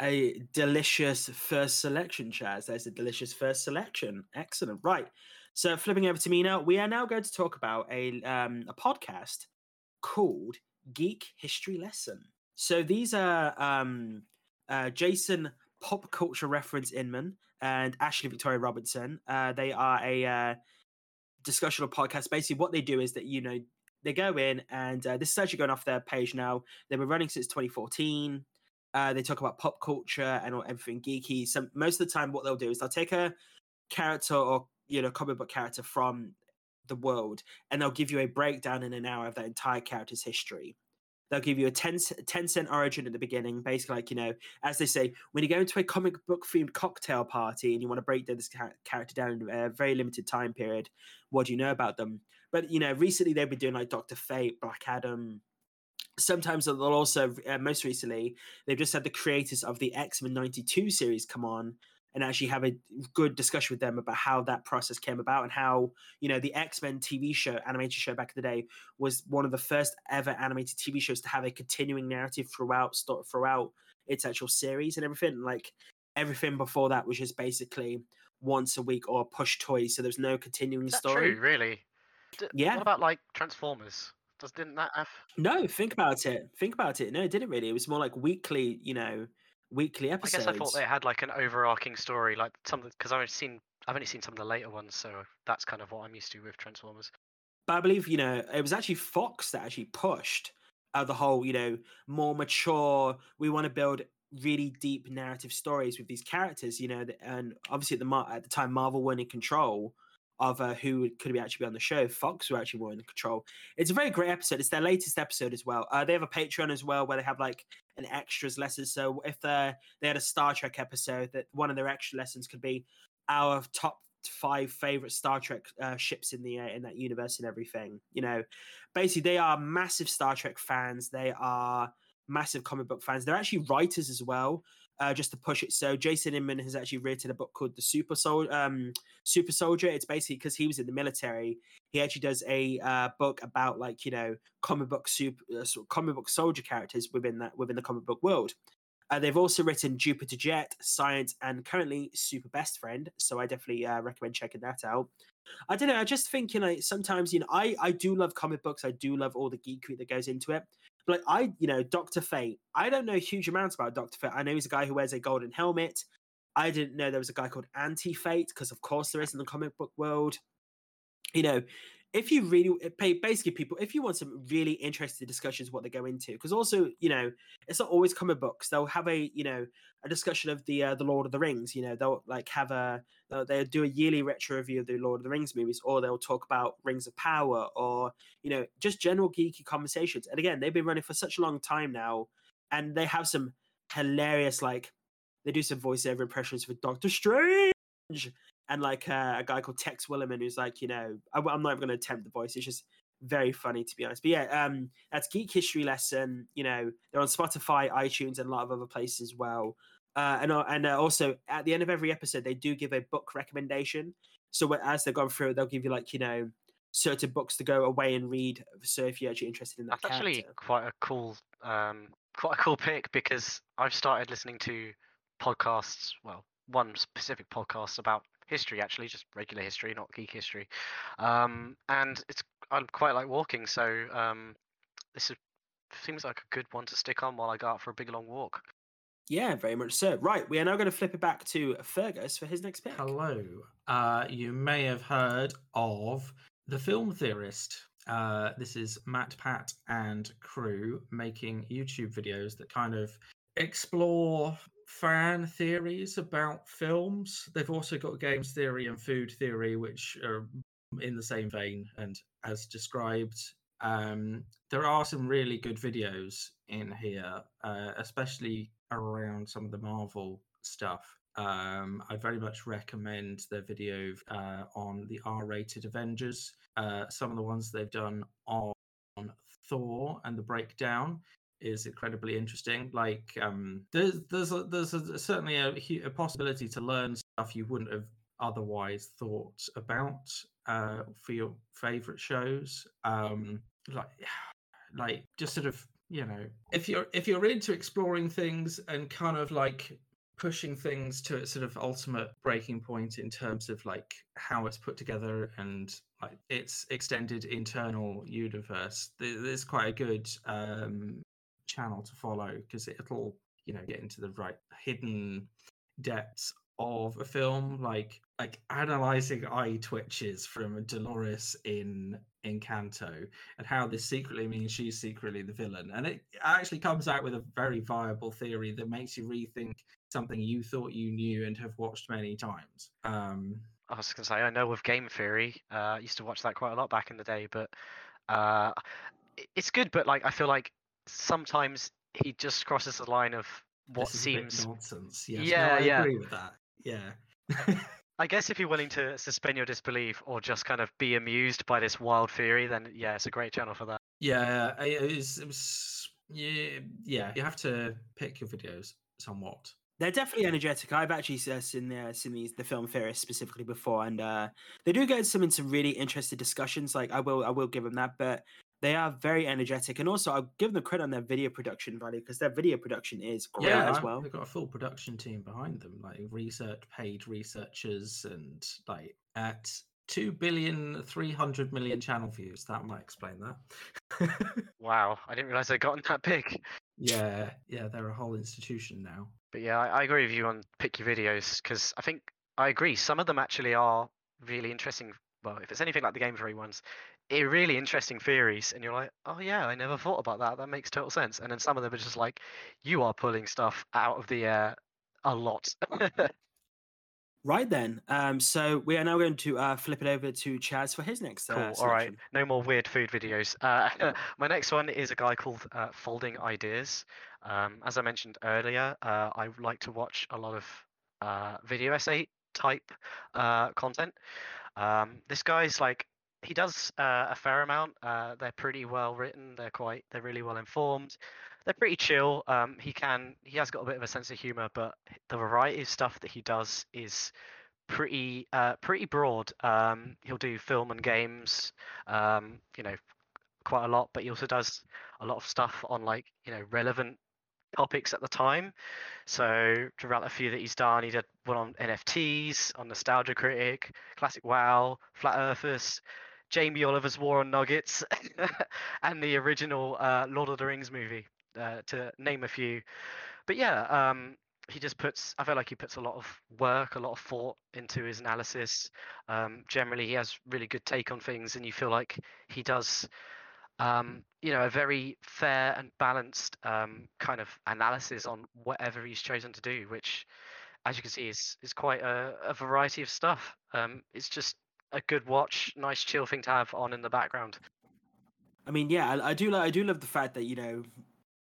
a delicious first selection, Chaz. That is a delicious first selection. Excellent. Right. So flipping over to me now, we are now going to talk about a um, a podcast called Geek History Lesson. So these are um, uh, Jason Pop Culture Reference Inman and Ashley Victoria Robinson. Uh, they are a uh, discussional podcast. Basically, what they do is that you know they go in and uh, this is actually going off their page now. They've been running since 2014. Uh, they talk about pop culture and all, everything geeky. So most of the time, what they'll do is they'll take a character or you know comic book character from the world, and they'll give you a breakdown in an hour of that entire character's history. They'll give you a 10, 10 cent origin at the beginning, basically, like, you know, as they say, when you go into a comic book themed cocktail party and you want to break down this character down in a very limited time period, what do you know about them? But, you know, recently they've been doing like Doctor Fate, Black Adam, sometimes they'll also uh, most recently they've just had the creators of the x-men 92 series come on and actually have a good discussion with them about how that process came about and how you know the x-men tv show animated show back in the day was one of the first ever animated tv shows to have a continuing narrative throughout throughout its actual series and everything. Like everything before that was just basically once a week or push toys so there's no continuing story. true, really D- yeah what about like transformers does didn't that have? No, think about it. Think about it. No, it didn't really. It was more like weekly. You know, weekly episodes. I guess I thought they had like an overarching story, like some because I've seen I've only seen some of the later ones, so that's kind of what I'm used to with Transformers. But I believe you know it was actually Fox that actually pushed uh, the whole you know more mature. We want to build really deep narrative stories with these characters, you know, and obviously at the at the time Marvel weren't in control of uh, who could be actually be on the show. Fox were actually more in control. It's a very great episode. It's their latest episode as well. Uh, they have a Patreon as well where they have like an extras lesson. So if they they had a Star Trek episode, that one of their extra lessons could be our top five favorite Star Trek uh, ships in the uh, in that universe and everything. You know, basically they are massive Star Trek fans. They are massive comic book fans. They're actually writers as well uh, just to push it. So Jason Inman has actually written a book called The Super Soldier. Um, Super Soldier. It's basically because he was in the military. He actually does a uh, book about like you know comic book super uh, comic book soldier characters within that within the comic book world. Uh, they've also written Jupiter Jet, Science, and currently Super Best Friend. So I definitely uh, recommend checking that out. I don't know. I just think you know sometimes you know I I do love comic books. I do love all the geekery that goes into it like I, you know, Doctor Fate. I don't know huge amounts about Doctor Fate. I know he's a guy who wears a golden helmet. I didn't know there was a guy called Anti Fate because, of course, there is in the comic book world. You know, if you really basically people if you want some really interesting discussions what they go into because also you know it's not always comic books. They'll have a you know a discussion of the uh, the lord of the rings you know they'll like have a they'll, they'll do a yearly retro review of the lord of the rings movies or they'll talk about rings of power or you know just general geeky conversations. And again they've been running for such a long time now and they have some hilarious like they do some voiceover impressions for doctor strange and like uh, a guy called Tex Williman, who's like, you know, I, am not even going to attempt the voice. It's just very funny to be honest. But yeah, um, that's Geek History Lesson. You know, they're on Spotify, iTunes, and a lot of other places as well. Uh, and uh, and uh, also at the end of every episode, they do give a book recommendation. So as they're going through, they'll give you like you know certain books to go away and read. So if you're actually interested in that, that's character. actually quite a cool, um, quite a cool pick because I've started listening to podcasts. Well, one specific podcast about history actually, just regular history, not geek history. Um, and it's I quite like walking, so um, this is, seems like a good one to stick on while I go out for a big long walk. Yeah, very much so. Right, we are now going to flip it back to Fergus for his next pick. Hello. Uh, you may have heard of the film theorist. Uh, this is MatPat and crew making YouTube videos that kind of explore fan theories about films. They've also got games theory and food theory, which are in the same vein and as described. Um, there are some really good videos in here, uh, especially around some of the Marvel stuff. Um, I very much recommend their video uh, on the R-rated Avengers. Uh, some of the ones they've done on Thor and the breakdown is incredibly interesting. Like, um, there's there's a, there's a, certainly a, a, possibility to learn stuff you wouldn't have otherwise thought about uh, for your favorite shows. Um, like, *sighs* like just sort of you know, if you're if you're into exploring things and kind of like pushing things to its sort of ultimate breaking point in terms of like how it's put together and like its extended internal universe. There's quite a good um, channel to follow because it'll you know get into the right hidden depths of a film like like analyzing eye twitches from Dolores in Encanto and how this secretly means she's secretly the villain and it actually comes out with a very viable theory that makes you rethink something you thought you knew and have watched many times um I was gonna say I know of Game Theory. Uh, I used to watch that quite a lot back in the day, but uh, it's good. But like I feel like sometimes he just crosses the line of what This is a bit seems. nonsense. Yes. Yeah, no, I yeah. agree with that. Yeah. *laughs* I guess if you're willing to suspend your disbelief or just kind of be amused by this wild theory, then yeah, it's a great channel for that. yeah, I- it was, it was yeah, yeah. You have to pick your videos somewhat. They're definitely energetic. I've actually uh, seen uh, seen these the film theorists specifically before, and uh, they do get some into really interesting discussions. Like I will I will give them that, but they are very energetic, and also I'll give them credit on their video production value because their video production is great yeah, as I- well. They've got a full production team behind them, like research paid researchers, and like at two billion three hundred million channel views. That might explain that. *laughs* Wow, I didn't realize they'd gotten that big. yeah, yeah, they're a whole institution now. But yeah, I, I agree with you on pick your videos because I think I agree. Some of them actually are really interesting. Well, if it's anything like the Game Theory ones, they're really interesting theories, and you're like, oh yeah, I never thought about that. That makes total sense. And then some of them are just like, you are pulling stuff out of the air a lot. *laughs* Right then, um, so we are now going to uh, flip it over to Chaz for his next. Cool. Uh, All right. No more weird food videos. Uh, *laughs* my next one is a guy called uh, Folding Ideas. Um, as I mentioned earlier, uh, I like to watch a lot of uh, video essay type uh, content. Um, this guy's like he does uh, a fair amount. Uh, they're pretty well written. They're quite. They're really well informed. They're pretty chill. Um, he can. He has got a bit of a sense of humor, but the variety of stuff that he does is pretty uh, pretty broad. Um, he'll do film and games, um, you know, quite a lot, but he also does a lot of stuff on like you know relevant topics at the time. So throughout a few that he's done, he did one on NFTs, on Nostalgia Critic, Classic WoW, Flat Earthers. Jamie Oliver's War on Nuggets, *laughs* and the original uh, Lord of the Rings movie, uh, to name a few. But yeah, um, he just puts i feel like he puts a lot of work a lot of thought into his analysis um, generally he has really good take on things and you feel like he does um, you know a very fair and balanced um, kind of analysis on whatever he's chosen to do which as you can see is is quite a, a variety of stuff um, it's just a good watch nice chill thing to have on in the background I mean, yeah, I, I do. li- I do love the fact that you know,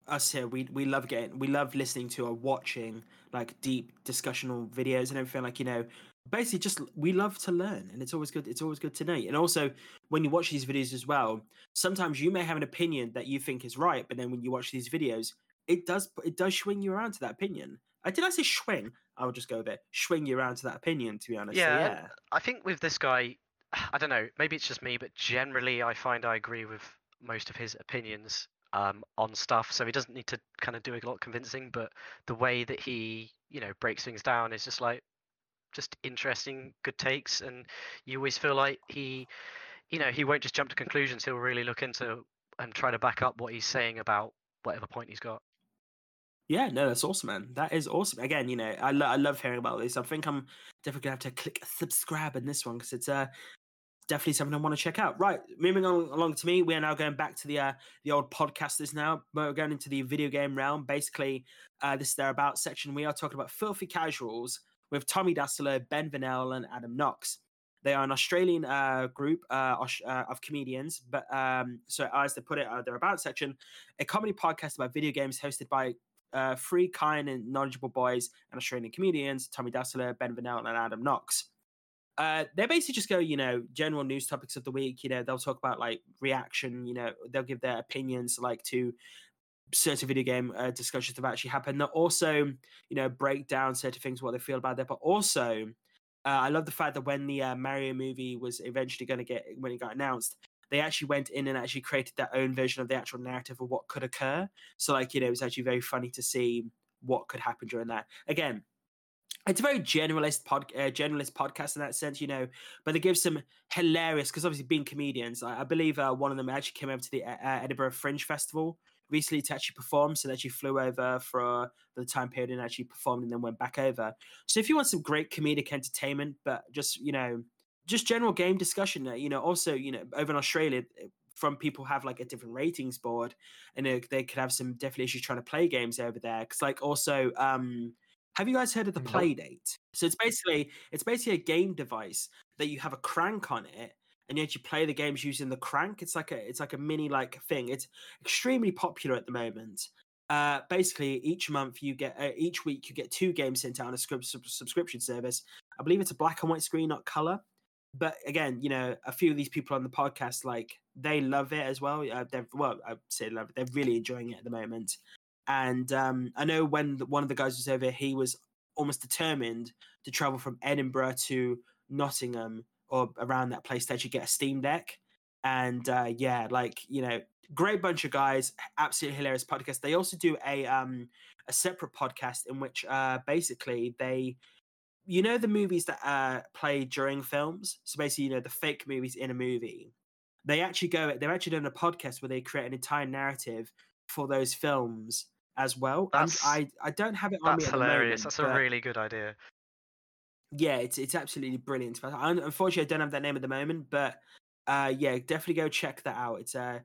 us here, we we love getting, we love listening to or watching like deep discussional videos and everything. Like you know, basically, just we love to learn, and it's always good. It's always good to know. And also, when you watch these videos as well, sometimes you may have an opinion that you think is right, but then when you watch these videos, it does it does swing you around to that opinion. Uh, did I say swing? I would just go with it. Swing you around to that opinion. To be honest, So, Yeah, yeah. I think with this guy, *sighs* I don't know, maybe it's just me, but generally I find I agree with most of his opinions um, on stuff. So he doesn't need to kind of do a lot of convincing, but the way that he, you know, breaks things down is just like, just interesting, good takes. And you always feel like he, you know, he won't just jump to conclusions. He'll really look into and try to back up what he's saying about whatever point he's got. Yeah, no, that's awesome, man. That is awesome. Again, you know, I, lo- I love hearing about this. I think I'm definitely gonna have to click subscribe in this one because it's uh definitely something I want to check out. Right, moving on along to me, we are now going back to the uh the old podcasters now. We're going into the video game realm. Basically, uh this is their about section. We are talking about filthy casuals with Tommy Dassalo, Ben Vernel, and Adam Knox. They are an Australian uh, group uh, uh, of comedians, but um, so as they put it, uh, their about section, a comedy podcast about video games hosted by uh, three kind and knowledgeable boys and Australian comedians, Tommy Dassalo, Ben Vernel, and Adam Knox. Uh, they basically just go, you know, general news topics of the week. You know, they'll talk about like reaction. You know, they'll give their opinions like to certain video game uh, discussions that have actually happened. They'll also, you know, break down certain things, what they feel about that. But also, uh, I love the fact that when the uh, Mario movie was eventually going to get when it got announced, they actually went in and actually created their own version of the actual narrative of what could occur. So, like, you know, it was actually very funny to see what could happen during that. Again, it's a very generalist pod, uh, generalist podcast in that sense, you know. But they give some hilarious because obviously being comedians, I, I believe uh, one of them actually came over to the uh, uh, Edinburgh Fringe Festival recently to actually perform. So they actually flew over for, for the time period and actually performed and then went back over. So if you want some great comedic entertainment, but just you know, just general game discussion, uh, you know, also you know, over in Australia. uh, From people have like a different ratings board, and they could have some definitely issues trying to play games over there. Because like also, um, Have you guys heard of the Nope. Playdate? So it's basically it's basically a game device that you have a crank on it, and you actually play the games using the crank. It's like a it's like a mini like thing. It's extremely popular at the moment. Uh, basically, each month you get uh, each week you get two games sent out on a scrip- sub- subscription service. I believe it's a black and white screen, not color. But again, you know, a few of these people on the podcast like they love it as well. Uh, they're well, I say love it. They're really enjoying it at the moment. And um, I know when the, one of the guys was over, he was almost determined to travel from Edinburgh to Nottingham or around that place to actually get a Steam Deck. And uh, yeah, like you know, great bunch of guys, absolutely hilarious podcast. They also do a um a separate podcast in which uh basically they you know the movies that are played during films. So basically, you know, the fake movies in a movie. They actually go they've actually done a podcast where they create an entire narrative for those films as well. And That's- I I don't have it on me That's at the hilarious. moment, That's a really good idea. yeah, it's it's absolutely brilliant. But I, unfortunately, I don't have that name at the moment, but uh, yeah, definitely go check that out. It's uh,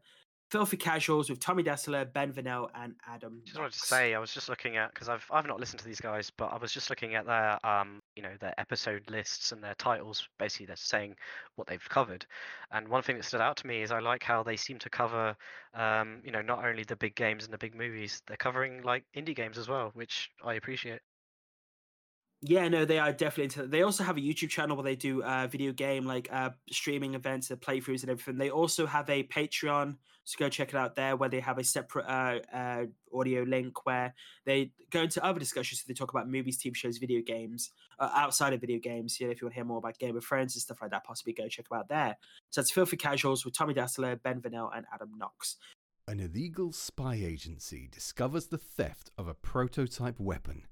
Filthy Casuals with Tommy Dassalo, Ben Vernel, and Adam. Just wanted to say, I was just looking at because I've I've not listened to these guys, but I was just looking at their um you know their episode lists and their titles. Basically, they're saying what they've covered, and one thing that stood out to me is I like how they seem to cover um you know not only the big games and the big movies, they're covering like indie games as well, which I appreciate. Yeah, no, they are definitely into. They also have a YouTube channel where they do uh, video game like uh, streaming events, and playthroughs, and everything. They also have a Patreon, so go check it out there, where they have a separate uh, uh, audio link where they go into other discussions. So they talk about movies, TV shows, video games, uh, outside of video games. You know, if you want to hear more about Game of Thrones and stuff like that, possibly go check them out there. So that's Filthy Casuals with Tommy Dassalo, Ben Vernel, and Adam Knox. An illegal spy agency discovers the theft of a prototype weapon.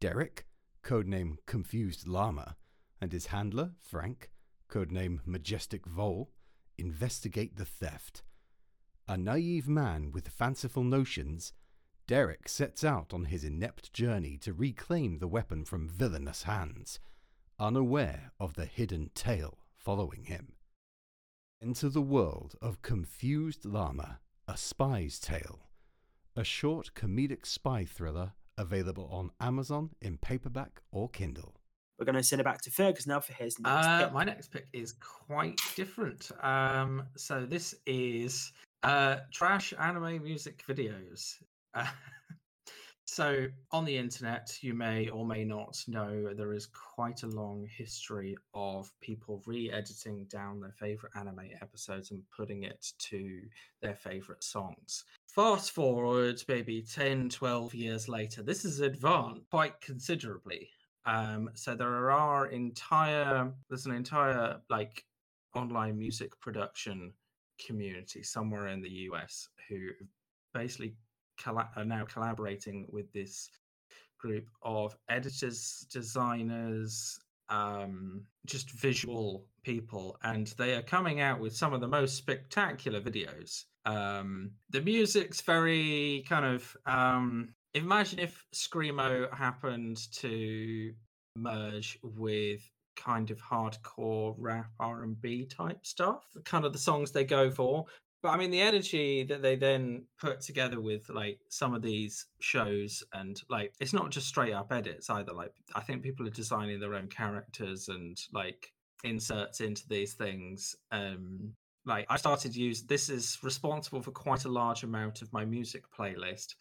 Derek, codename Confused Llama, and his handler, Frank, codename Majestic Vole, investigate the theft. A naive man with fanciful notions, Derek sets out on his inept journey to reclaim the weapon from villainous hands, unaware of the hidden tale following him. Enter the world of Confused Llama, A Spy's Tale, a short comedic spy thriller available on Amazon in paperback or Kindle. We're going to send it back to Fergus now for his next Uh, pick. my next pick is quite different. Um, so this is uh, trash anime music videos. Uh, *laughs* so on the internet, you may or may not know there is quite a long history of people re-editing down their favorite anime episodes and putting it to their favorite songs. Fast forward maybe 10, 12 years later, this has advanced quite considerably. Um, so there are entire there's an entire like online music production community somewhere in the US who basically colla- are now collaborating with this group of editors, designers, um, just visual people, and they are coming out with some of the most spectacular videos. Um, the music's very kind of um, imagine if screamo happened to merge with kind of hardcore rap r&b type stuff kind of the songs they go for. But i mean the energy that they then put together with like some of these shows and like it's not just straight up edits either like i think people are designing their own characters and like inserts into these things um like i started to use this is responsible for quite a large amount of my music playlist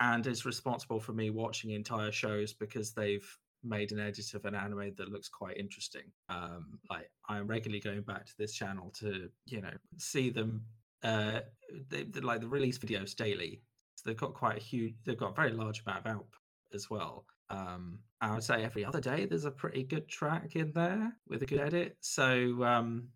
and is responsible for me watching entire shows because they've made an edit of an anime that looks quite interesting. Um, like I'm regularly going back to this channel to you know see them. Uh, they, like the release videos daily, so they've got quite a huge. They've got a very large amount of output as well. Um, I would say every other day there's a pretty good track in there with a good edit. So um,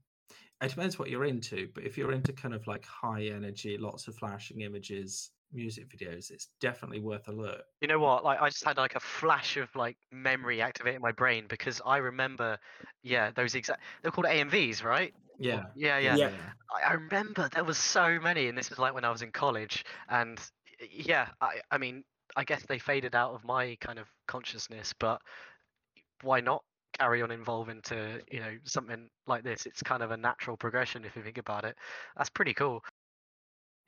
it depends what you're into, but if you're into kind of like high energy, lots of flashing images, music videos, it's definitely worth a look. You know what? Like I just had like a flash of like memory activating my brain because I remember, yeah, those exact. They're called AMVs, right? Yeah. Yeah, yeah. Yeah. I, remember there was so many, and this was like when I was in college, and yeah, I, I mean, I guess they faded out of my kind of consciousness, but why not carry on evolving to you know something like this? It's kind of a natural progression if you think about it. That's pretty cool.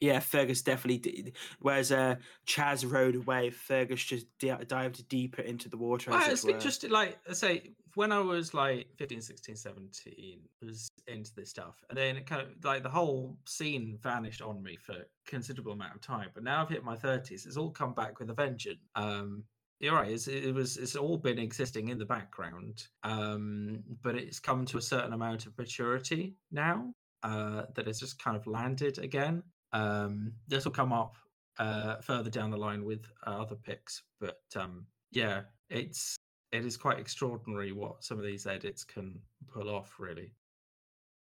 Yeah, Fergus definitely did. Whereas uh, Chaz rode away, Fergus just di- dived deeper into the water. Well, it it's were. interesting. Like I say, when I was like 15, 16, 17, was into this stuff, and then it kind of like the whole scene vanished on me for a considerable amount of time. But now I've hit my thirties, it's all come back with a vengeance. Um, you're right. It's, it was. It's all been existing in the background, um, but it's come to a certain amount of maturity now uh, that it's just kind of landed again. Um, this will come up uh, further down the line with uh, other picks, but um, yeah, it's it is quite extraordinary what some of these edits can pull off. Really,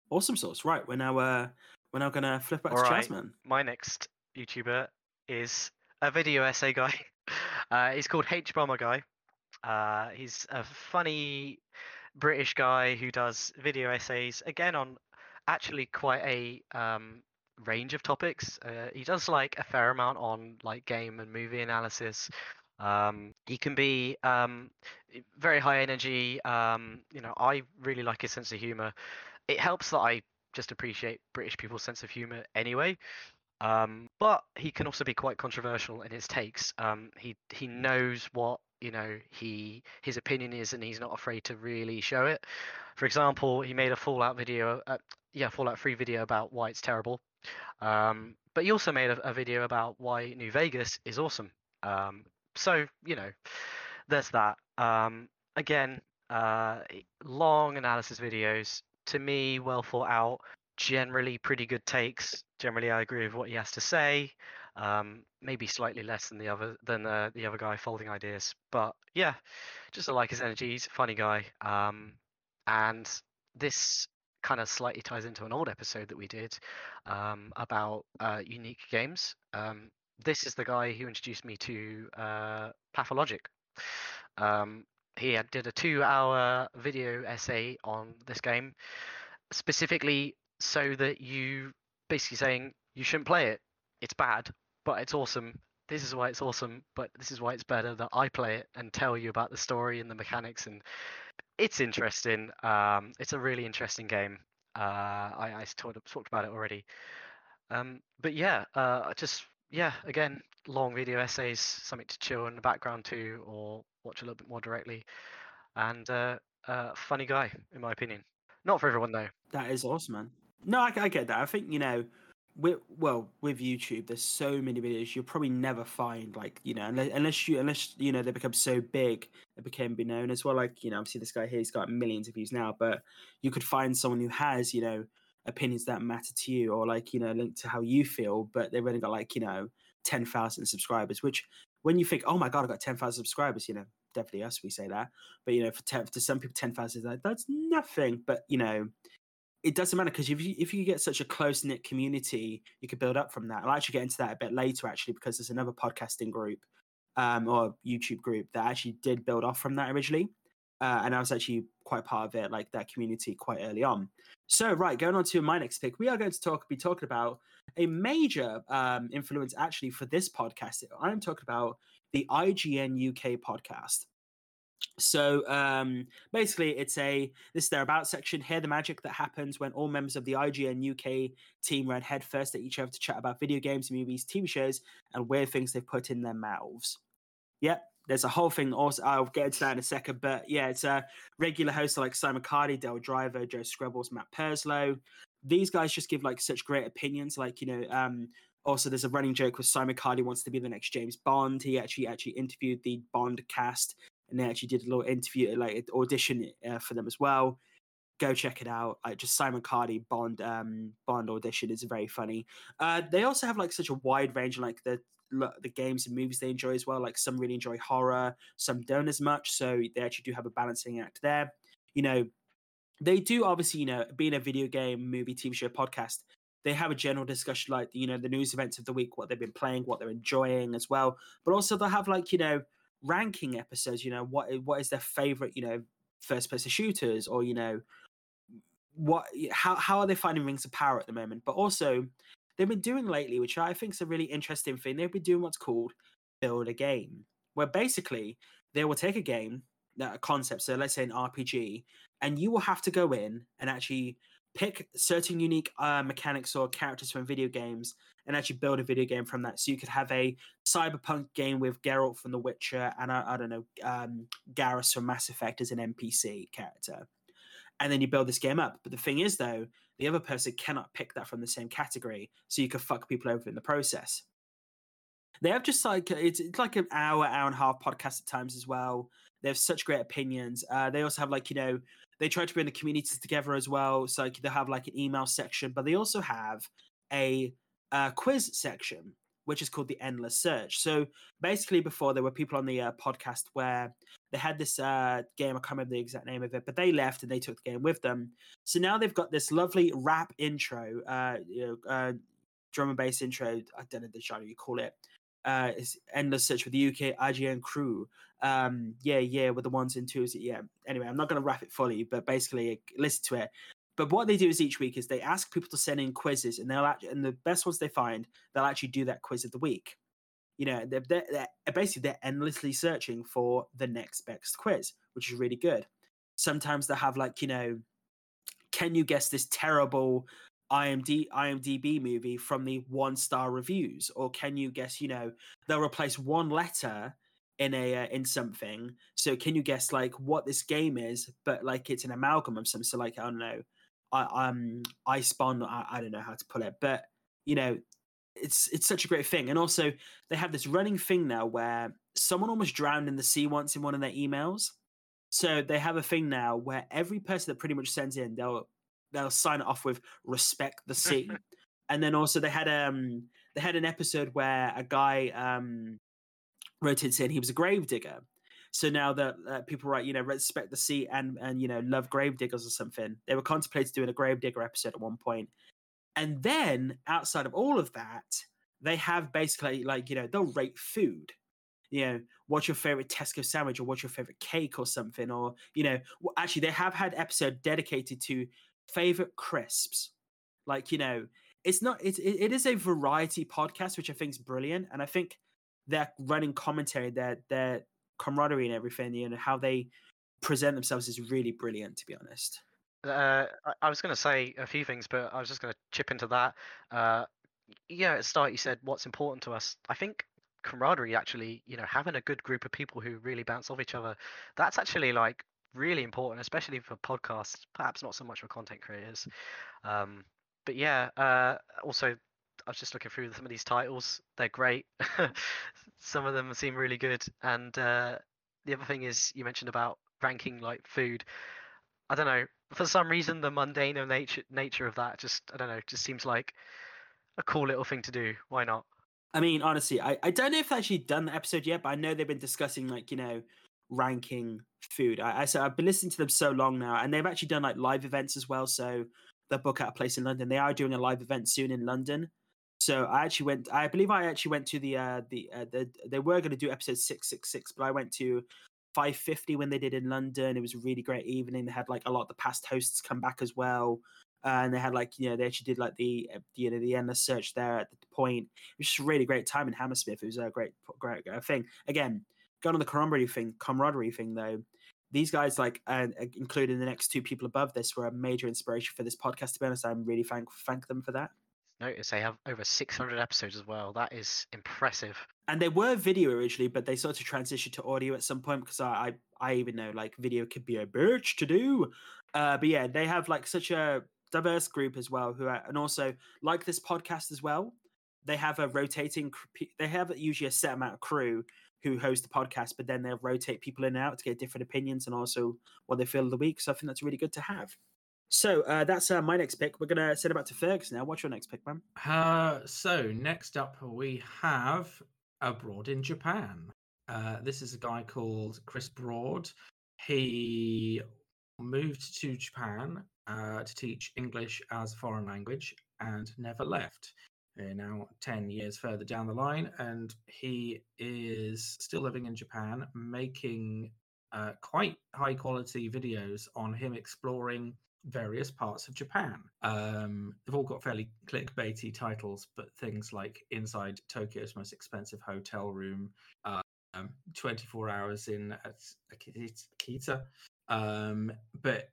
awesome sauce. Right, we're now uh, we're now gonna flip back to Alright. Chazman. My next YouTuber is a video essay guy. *laughs* Uh, he's called hbomberguy. Uh, he's a funny British guy who does video essays again on actually quite a um, range of topics. Uh, he does like a fair amount on like game and movie analysis. Um, he can be um, very high energy. Um, you know, I really like his sense of humor. It helps that I just appreciate British people's sense of humor anyway. Um, but he can also be quite controversial in his takes. Um, he he knows what you know he his opinion is, and he's not afraid to really show it. For example, he made a Fallout video, uh, yeah, Fallout 3 video about why it's terrible. Um, but he also made a, a video about why New Vegas is awesome. Um, so you know, there's that. Um, again, uh, long analysis videos. To me, well thought out. Generally, pretty good takes. Generally, I agree with what he has to say. Um, maybe slightly less than the other than uh, the other guy folding ideas, but yeah, just I like his energy. He's a funny guy. Um, and this kind of slightly ties into an old episode that we did um, about uh, unique games. Um, this is the guy who introduced me to uh, Pathologic. Um, he did a two-hour video essay on this game, specifically so that you basically saying you shouldn't play it. It's bad, but it's awesome. This is why it's awesome, but this is why it's better that I play it and tell you about the story and the mechanics and it's interesting. Um, it's a really interesting game. Uh, I, I talked, talked about it already. Um, but yeah, uh, just yeah, again, long video essays, something to chill in the background to, or watch a little bit more directly. And uh, uh, funny guy, in my opinion. Not for everyone though. That is awesome, man. No, I, I get that. I think you know, with well with YouTube, there's so many videos you'll probably never find like you know unless, unless you unless you know they become so big they became be known as well. Like you know, obviously this guy here, he's got millions of views now, but you could find someone who has you know opinions that matter to you or like you know linked to how you feel, but they've only got like you know ten thousand subscribers. Which when you think, oh my god, I got ten thousand subscribers, you know, definitely us we say that, but you know, for ten, to some people, ten thousand is like that's nothing. But you know, it doesn't matter because if you if you get such a close knit community, you could build up from that. I'll actually get into that a bit later, actually, because there's another podcasting group um, or YouTube group that actually did build off from that originally, uh, and I was actually quite part of it, like that community, quite early on. So, right, going on to my next pick, we are going to talk be talking about a major um, influence actually for this podcast. I'm talking about the IGN UK podcast. So um, basically, it's a this is their about section. here. the magic that happens when all members of the IGN UK team run headfirst at each other to chat about video games, movies, TV shows, and weird things they've put in their mouths. Yep, there's a whole thing. Also, I'll get into that in a second. But yeah, it's a regular hosts like Simon Cardy, Dale Driver, Joe Skrebels, Matt Purslow. These guys just give like such great opinions. Like you know, um, also there's a running joke with Simon Cardy wants to be the next James Bond. He actually actually interviewed the Bond cast and they actually did a little interview, like audition uh, for them as well. Go check it out. Uh, just Simon Cardy Bond um, Bond audition is very funny. Uh, they also have like such a wide range, like the the games and movies they enjoy as well. Like some really enjoy horror, some don't as much. So they actually do have a balancing act there. You know, they do obviously, you know, being a video game, movie, TV show, podcast. They have a general discussion, like you know, the news events of the week, what they've been playing, what they're enjoying as well. But also they'll have like you know ranking episodes you know what eh, what is their favorite you know first person shooters or you know what how how are they finding rings of power at the moment? But also they've been doing lately which i think is a really interesting thing they've been doing what's called build a game where basically they will take a game a concept so let's say an rpg and you will have to go in and actually pick certain unique uh, mechanics or characters from video games and actually build a video game from that. So you could have a cyberpunk game with Geralt from The Witcher and I, I don't know um, Garrus from Mass Effect as an NPC character, and then you build this game up. But the thing is, though, the other person cannot pick that from the same category, so you could fuck people over in the process. They have just like it's, it's like an hour, hour and a half podcast at times as well. They have such great opinions. Uh, they also have like you know they try to bring the communities together as well. So like they have like an email section, but they also have a quiz section, which is called the Endless Search. So basically, before there were people on the uh, podcast where they had this uh, game. I can't remember the exact name of it, but they left and they took the game with them. So now they've got this lovely rap intro, uh, you know, uh, drum and bass intro. I don't know the genre you call it. Uh, it's endless search with the UK IGN crew. Um, yeah, yeah, with the ones and twos. Yeah. Anyway, I'm not going to wrap it fully, but basically, listen to it. But what they do is each week is they ask people to send in quizzes, and they'll actually, and the best ones they find, they'll actually do that quiz of the week. You know, they're, they're, they're basically they're endlessly searching for the next best quiz, which is really good. Sometimes they'll have like, you know, can you guess this terrible IMD, IMDb movie from the one star reviews, or can you guess? You know, they'll replace one letter in a uh, in something. So can you guess like what this game is? But like it's an amalgam of some. So like I don't know, I um I spawn. I, I don't know how to put it, but you know, it's it's such a great thing. And also they have this running thing now where someone almost drowned in the sea once in one of their emails. So they have a thing now where every person that pretty much sends in, they'll they'll sign it off with respect the *laughs* sea. and then also they had um they had an episode where a guy um wrote in saying he was a grave digger. So now that uh, people write, you know, respect the sea and and you know love grave diggers or something, they were contemplating doing a grave digger episode at one point. And then outside of all of that, they have basically like you know they'll rate food. You know, what's your favorite Tesco sandwich or what's your favorite cake or something, or you know, actually they have had episode dedicated to favorite crisps. Like you know, it's not it, it is a variety podcast, which I think is brilliant, and I think their running commentary, their their camaraderie and everything, you know, how they present themselves is really brilliant. To be honest. Uh, I was going to say a few things, but I was just going to chip into that. Uh, yeah, at the start you said what's important to us. I think camaraderie actually, you know, having a good group of people who really bounce off each other, that's actually like really important, especially for podcasts. Perhaps not so much for content creators. Um, but yeah, uh, also I was just looking through some of these titles. They're great. *laughs* some of them seem really good. And uh, the other thing is, you mentioned about ranking like food. I don't know. For some reason, the mundane nature nature of that just I don't know. Just seems like a cool little thing to do. Why not? I mean, honestly, I, I don't know if they've actually done the episode yet, but I know they've been discussing like you know ranking food. I, I so I've been listening to them so long now, and they've actually done like live events as well. So they book out a place in London. They are doing a live event soon in London. So I actually went. I believe I actually went to the uh, the, uh, the they were going to do episode six six six, but I went to five fifty when they did in London. It was a really great evening. They had like a lot of the past hosts come back as well. Uh, and they had like you know they actually did like the you know the endless search there at the point. It was just a really great time in Hammersmith. It was a great great, great thing. Again, going on the camaraderie thing, camaraderie thing though. These guys, like, uh, including the next two people above this, were a major inspiration for this podcast. To be honest, I'm really thank thank them for that. Notice they have over 600 episodes as well. That is impressive. And they were video originally, but they sort of transitioned to audio at some point because I, I, I even know like video could be a bitch to do. Uh, but yeah, they have like such a diverse group as well who are, and also like this podcast as well. They have a rotating. They have usually a set amount of crew who host the podcast, but then they'll rotate people in and out to get different opinions and also what they feel of the week. So I think that's really good to have. So uh, that's uh, my next pick. We're gonna send it back to Fergus now. What's your next pick, man? Uh, so next up we have abroad in Japan. Uh, this is a guy called Chris Broad. He moved to Japan uh, to teach English as a foreign language and never left. We're now 10 years further down the line, and he is still living in Japan, making uh, quite high quality videos on him exploring various parts of Japan. Um, they've all got fairly clickbaity titles, but things like Inside Tokyo's Most Expensive Hotel Room, uh, um, 24 Hours in Akita. Um, but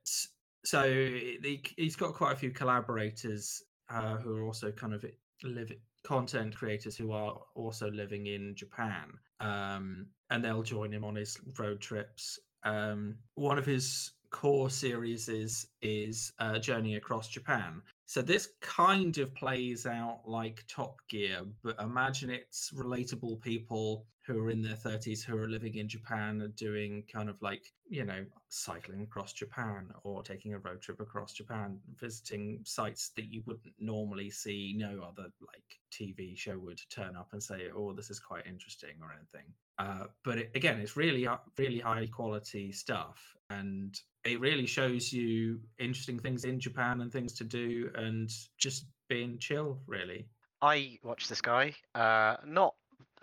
so he, he's got quite a few collaborators uh, who are also kind of live content creators who are also living in Japan, um, and they'll join him on his road trips. Um, one of his core series is is uh, Journey Across Japan. So this kind of plays out like Top Gear, but imagine it's relatable people who are in their 30s who are living in Japan and doing kind of like, you know, cycling across Japan or taking a road trip across Japan, visiting sites that you wouldn't normally see. No other like TV show would turn up and say, oh, this is quite interesting or anything. Uh, but it, again, it's really, really high quality stuff. And it really shows you interesting things in Japan and things to do and just being chill, really. I watch this guy, uh, not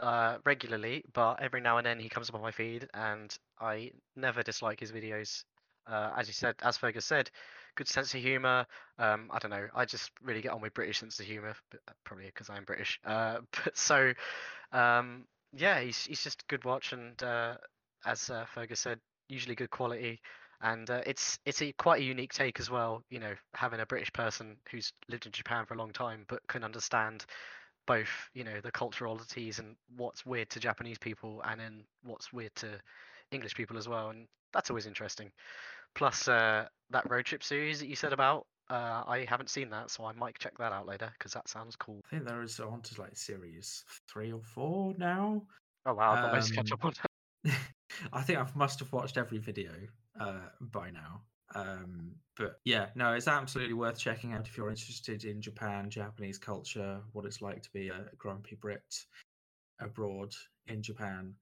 uh, regularly, but every now and then he comes up on my feed, and I never dislike his videos. Uh, as you said, as Fergus said, good sense of humor. Um, I don't know. I just really get on with British sense of humor, uh, probably because I'm British. *laughs* Uh, but so, um, yeah, he's he's just good watch, and uh, as uh, Fergus said, usually good quality and uh, it's it's a quite a unique take as well. You know, having a British person who's lived in Japan for a long time but can understand both you know the cultural oddities and what's weird to Japanese people and then what's weird to English people as well, and that's always interesting. Plus, uh, that road trip series that you said about, uh, I haven't seen that, so I might check that out later because that sounds cool. I think there is on to like series three or four now. Oh wow, I've got um, catch up on. *laughs* I think I must have watched every video uh, by now. Um, but yeah, no, it's absolutely worth checking out if you're interested in Japan, Japanese culture, what it's like to be a grumpy Brit abroad in Japan.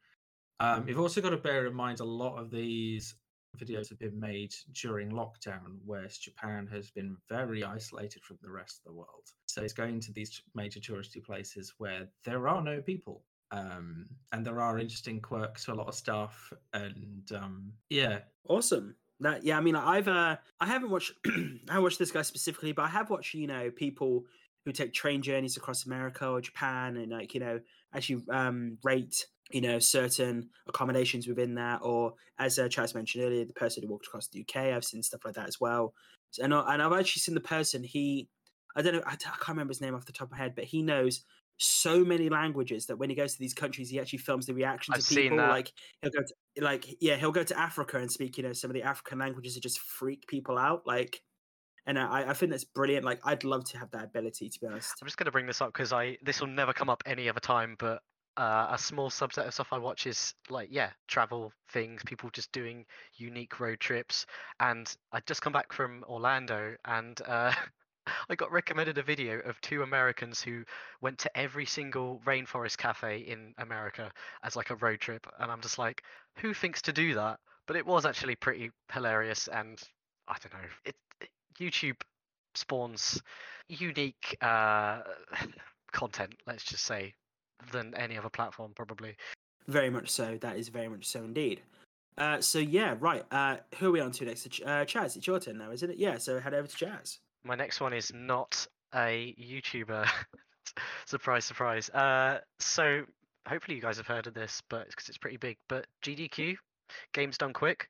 Um, you've also got to bear in mind a lot of these videos have been made during lockdown, whereas Japan has been very isolated from the rest of the world. So it's going to these major touristy places where there are no people um, and there are interesting quirks to a lot of stuff. And um, yeah, awesome. That yeah, I mean, I've uh, I haven't watched *clears throat* I watched this guy specifically, but I have watched you know people who take train journeys across America or Japan and like you know actually um, rate you know certain accommodations within that, or as uh, Chaz mentioned earlier, the person who walked across the UK. I've seen stuff like that as well, and and I've actually seen the person he. I don't know. I, I can't remember his name off the top of my head, but he knows so many languages that when he goes to these countries, he actually films the reactions I've of people. Like he'll go to like yeah, he'll go to Africa and speak you know some of the African languages that just freak people out. Like, and I, I think that's brilliant. Like, I'd love to have that ability. To be honest, I'm just going to bring this up because I this will never come up any other time, but. Uh, a small subset of stuff I watch is like yeah travel things people just doing unique road trips and I just come back from Orlando and uh, *laughs* I got recommended a video of two Americans who went to every single rainforest cafe in America as like a road trip, and I'm just like, who thinks to do that? But it was actually pretty hilarious, and I don't know, it, it YouTube spawns unique uh, *laughs* content, let's just say, than any other platform probably. Very much so. That is very much so indeed. Uh, so yeah, right. Uh, who are we on to next? Uh, Chaz, it's your turn now, isn't it? Yeah. So head over to Chaz. My next one is not a YouTuber. *laughs* surprise, surprise. Uh, so hopefully you guys have heard of this, but because it's pretty big. But GDQ, Games Done Quick.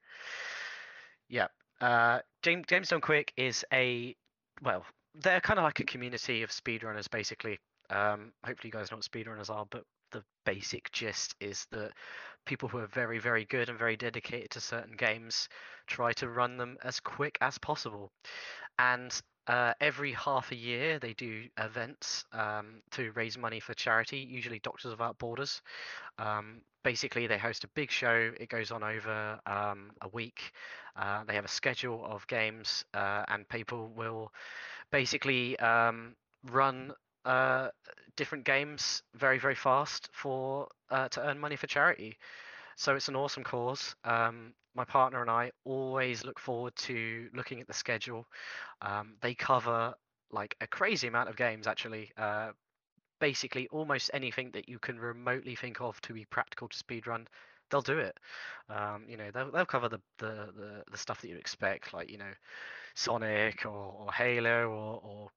Yeah. Uh, James Games Done Quick is a well, they're kind of like a community of speedrunners, basically. Um, hopefully you guys know what speedrunners are, but the basic gist is that people who are very, very good and very dedicated to certain games try to run them as quick as possible. And uh, every half a year, they do events um, to raise money for charity, usually Doctors Without Borders. Um, basically, they host a big show. It goes on over um, a week. Uh, they have a schedule of games, uh, and people will basically um, run uh, different games very, very fast for uh, to earn money for charity. So it's an awesome cause. Um, my partner and I always look forward to looking at the schedule. Um, they cover like a crazy amount of games, actually. Uh, basically, almost anything that you can remotely think of to be practical to speedrun, they'll do it. Um, you know, they'll, they'll cover the, the, the, the stuff that you expect, like, you know, Sonic or, or Halo or, or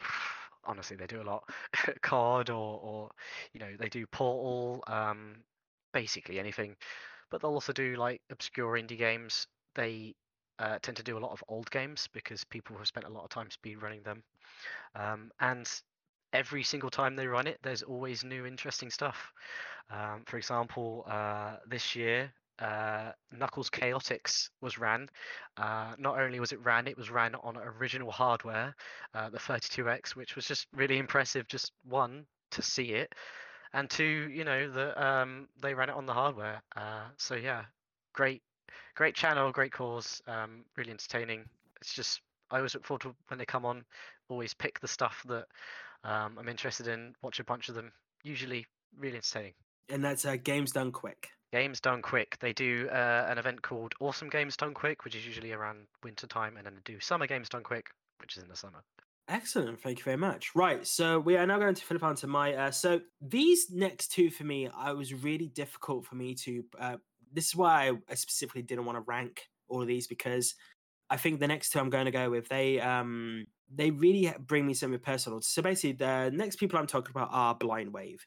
*sighs* honestly they do a lot *laughs* card or or you know they do portal um basically anything. But they'll also do like obscure indie games. They uh, tend to do a lot of old games because people have spent a lot of time speed running them, um, and every single time they run it, there's always new interesting stuff. Um, for example, uh, this year uh, Knuckles Chaotix was ran. Uh, not only was it ran, it was ran on original hardware, uh, the 32X, which was just really impressive. Just one to see it, and two, you know, that um, they ran it on the hardware. Uh, so yeah, great, great channel, great cause, um, really entertaining. It's just I always look forward to when they come on. Always pick the stuff that um, I'm interested in. Watch a bunch of them. Usually really entertaining. And that's uh, games done quick. Games Done Quick. They do uh, an event called Awesome Games Done Quick, which is usually around winter time, and then they do Summer Games Done Quick, which is in the summer. Excellent. Thank you very much. Right. So we are now going to flip on to my. Uh, so these next two for me, I was really difficult for me to. Uh, this is why I, specifically didn't want to rank all of these because I think the next two I'm going to go with they um they really bring me something personal. So basically, the next people I'm talking about are Blind Wave.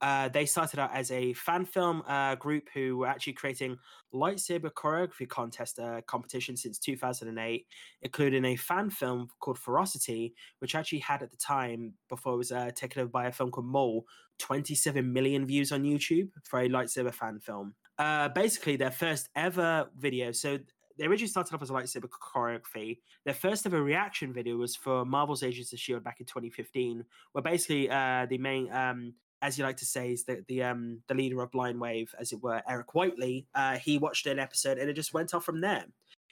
Uh, they started out as a fan film uh, group who were actually creating lightsaber choreography contest uh, competition since 2008, including a fan film called Ferocity, which actually had at the time, before it was uh, taken over by a film called Mole, 27 million views on YouTube for a lightsaber fan film. Uh, basically, their first ever video. So they originally started off as a lightsaber choreography. Their first ever reaction video was for Marvel's Agents of Shield back in 2015, where basically uh, the main um, as you like to say, is the the um the leader of Blind Wave, as it were, Eric Whiteley. Uh, he watched an episode and it just went off from there.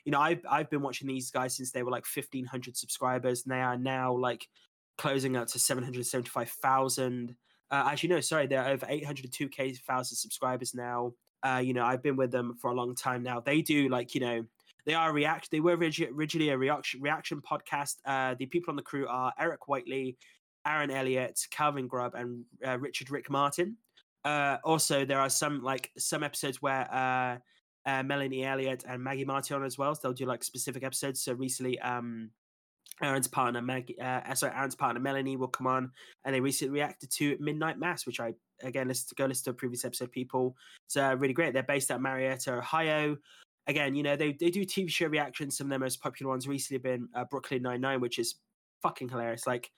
You know, I've I've been watching these guys since they were like fifteen hundred subscribers, and they are now like closing out to seven hundred seventy five thousand. Uh, as you know, sorry, they're over eight hundred two k thousand subscribers now. Uh, you know, I've been with them for a long time now. They do like you know they are react. They were originally a reaction reaction podcast. Uh, the people on the crew are Eric Whiteley, Aaron Elliott, Calvin Grubb, and uh, Richard Rick Martin. Uh, also, there are some like some episodes where uh, uh, Melanie Elliott and Maggie Martin on as well. So they'll do like specific episodes. So recently, um, Aaron's partner Maggie, uh, sorry, Aaron's partner Melanie will come on, and they recently reacted to Midnight Mass, which I again listen to go listen to a previous episode. People, it's uh, really great. They're based at Marietta, Ohio. Again, you know they they do TV show reactions. Some of their most popular ones recently have been uh, Brooklyn Nine Nine, which is fucking hilarious. Like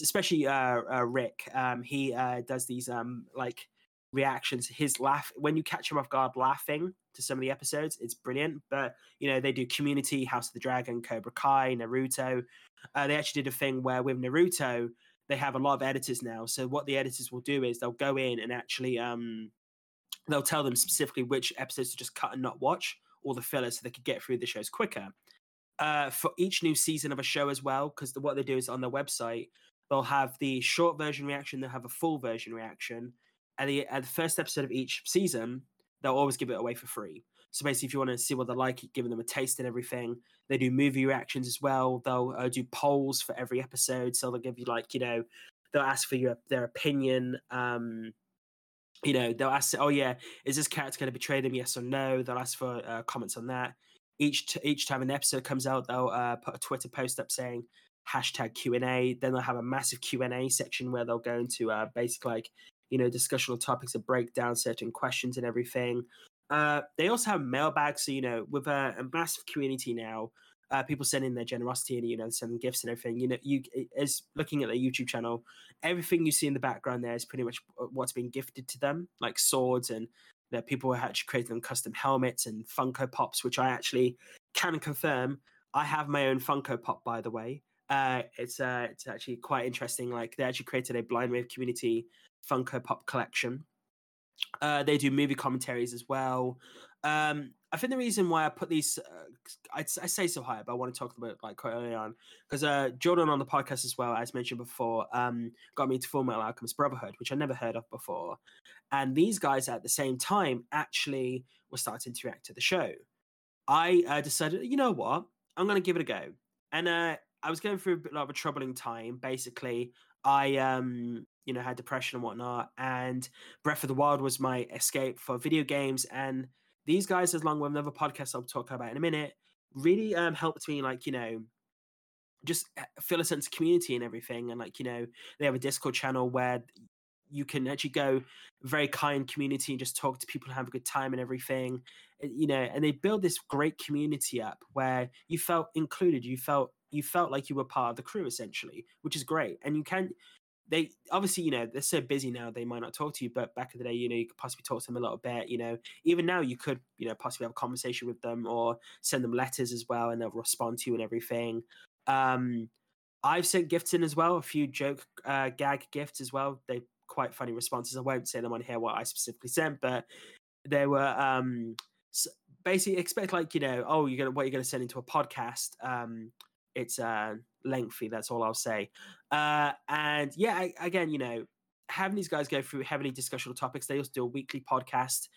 especially uh, uh Rick. Um, he uh, does these um like reactions. His laugh when you catch him off guard laughing to some of the episodes, it's brilliant. But you know they do Community, House of the Dragon, Cobra Kai, Naruto. Uh, they actually did a thing where with Naruto they have a lot of editors now. So what the editors will do is they'll go in and actually um they'll tell them specifically which episodes to just cut and not watch, all the fillers, so they could get through the shows quicker. Uh, for each new season of a show as well, because what they do is on their website they'll have the short version reaction, they'll have a full version reaction. At the, at the first episode of each season, they'll always give it away for free. So basically, if you want to see what they're like, giving them a taste and everything, they do movie reactions as well. They'll uh, do polls for every episode, so they'll give you like you know, they'll ask for your their opinion. Um, you know, they'll ask, oh yeah, is this character going to betray them? Yes or no. They'll ask for uh, comments on that. Each t- each time an episode comes out, they'll uh, put a Twitter post up saying, hashtag Q&A. Then they'll have a massive Q&A section where they'll go into uh, basically like, you know, discussion discussional topics that break down certain questions and everything. Uh, they also have mailbags. So, you know, with a, a massive community now, uh, people sending their generosity and, you know, sending gifts and everything, you know, you as looking at their YouTube channel, everything you see in the background there is pretty much what's been gifted to them, like swords and know, people are actually creating them custom helmets and Funko Pops, which I actually can confirm. I have my own Funko Pop, by the way uh, it's uh, it's actually quite interesting. Like they actually created a blind wave community Funko Pop collection. Uh, they do movie commentaries as well. Um, I think the reason why I put these, uh, I, I, say so high, but I want to talk about like quite early on because uh, Jordan on the podcast as well, as mentioned before, um, got me to Full Metal Alchemist Brotherhood, which I never heard of before. And these guys at the same time actually were starting to react to the show. I uh, decided, you know what, I'm going to give it a go. And uh, I was going through a bit of a troubling time. Basically, I um you know had depression and whatnot, and Breath of the Wild was my escape for video games. And these guys, as long with another podcast I'll talk about in a minute, really um helped me like you know just feel a sense of community and everything. And like you know they have a Discord channel where you can actually go very kind community and just talk to people and have a good time and everything uh, you know and they build this great community up where you felt included you felt you felt like you were part of the crew essentially which is great and you can they obviously you know they're so busy now they might not talk to you but back in the day you know you could possibly talk to them a little bit you know even now you could you know possibly have a conversation with them or send them letters as well and they'll respond to you and everything. Um i've sent gifts in as well a few joke uh, gag gifts as well they quite funny responses i won't say them on here what i specifically sent but they were um basically expect like you know oh you're gonna what you're gonna send into a podcast um it's uh lengthy that's all i'll say uh and yeah I, again you know having these guys go through heavily discussional topics they also do a weekly podcast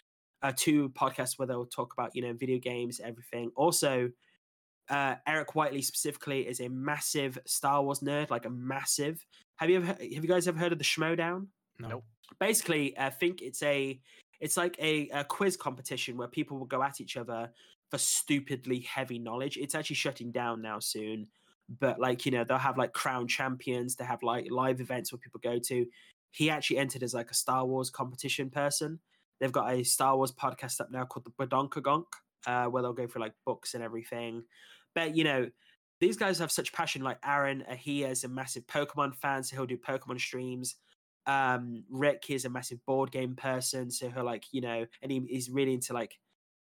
uh two podcasts where they'll talk about you know video games everything also uh eric whiteley specifically is a massive star wars nerd like a massive have you ever have you guys ever heard of the schmoedown No. Nope. basically i think it's a it's like a, a quiz competition where people will go at each other for stupidly heavy knowledge. It's actually shutting down now soon. But like you know they'll have like crown champions. They have like live events where people go to. He actually entered as like a star wars competition person. They've got a star wars podcast up now called the badonkagonk uh, where they'll go through like books and everything. But you know these guys have such passion. Like aaron uh, he is a massive pokemon fan so he'll do pokemon streams. Um rick is a massive board game person so he'll like you know and he, he's really into like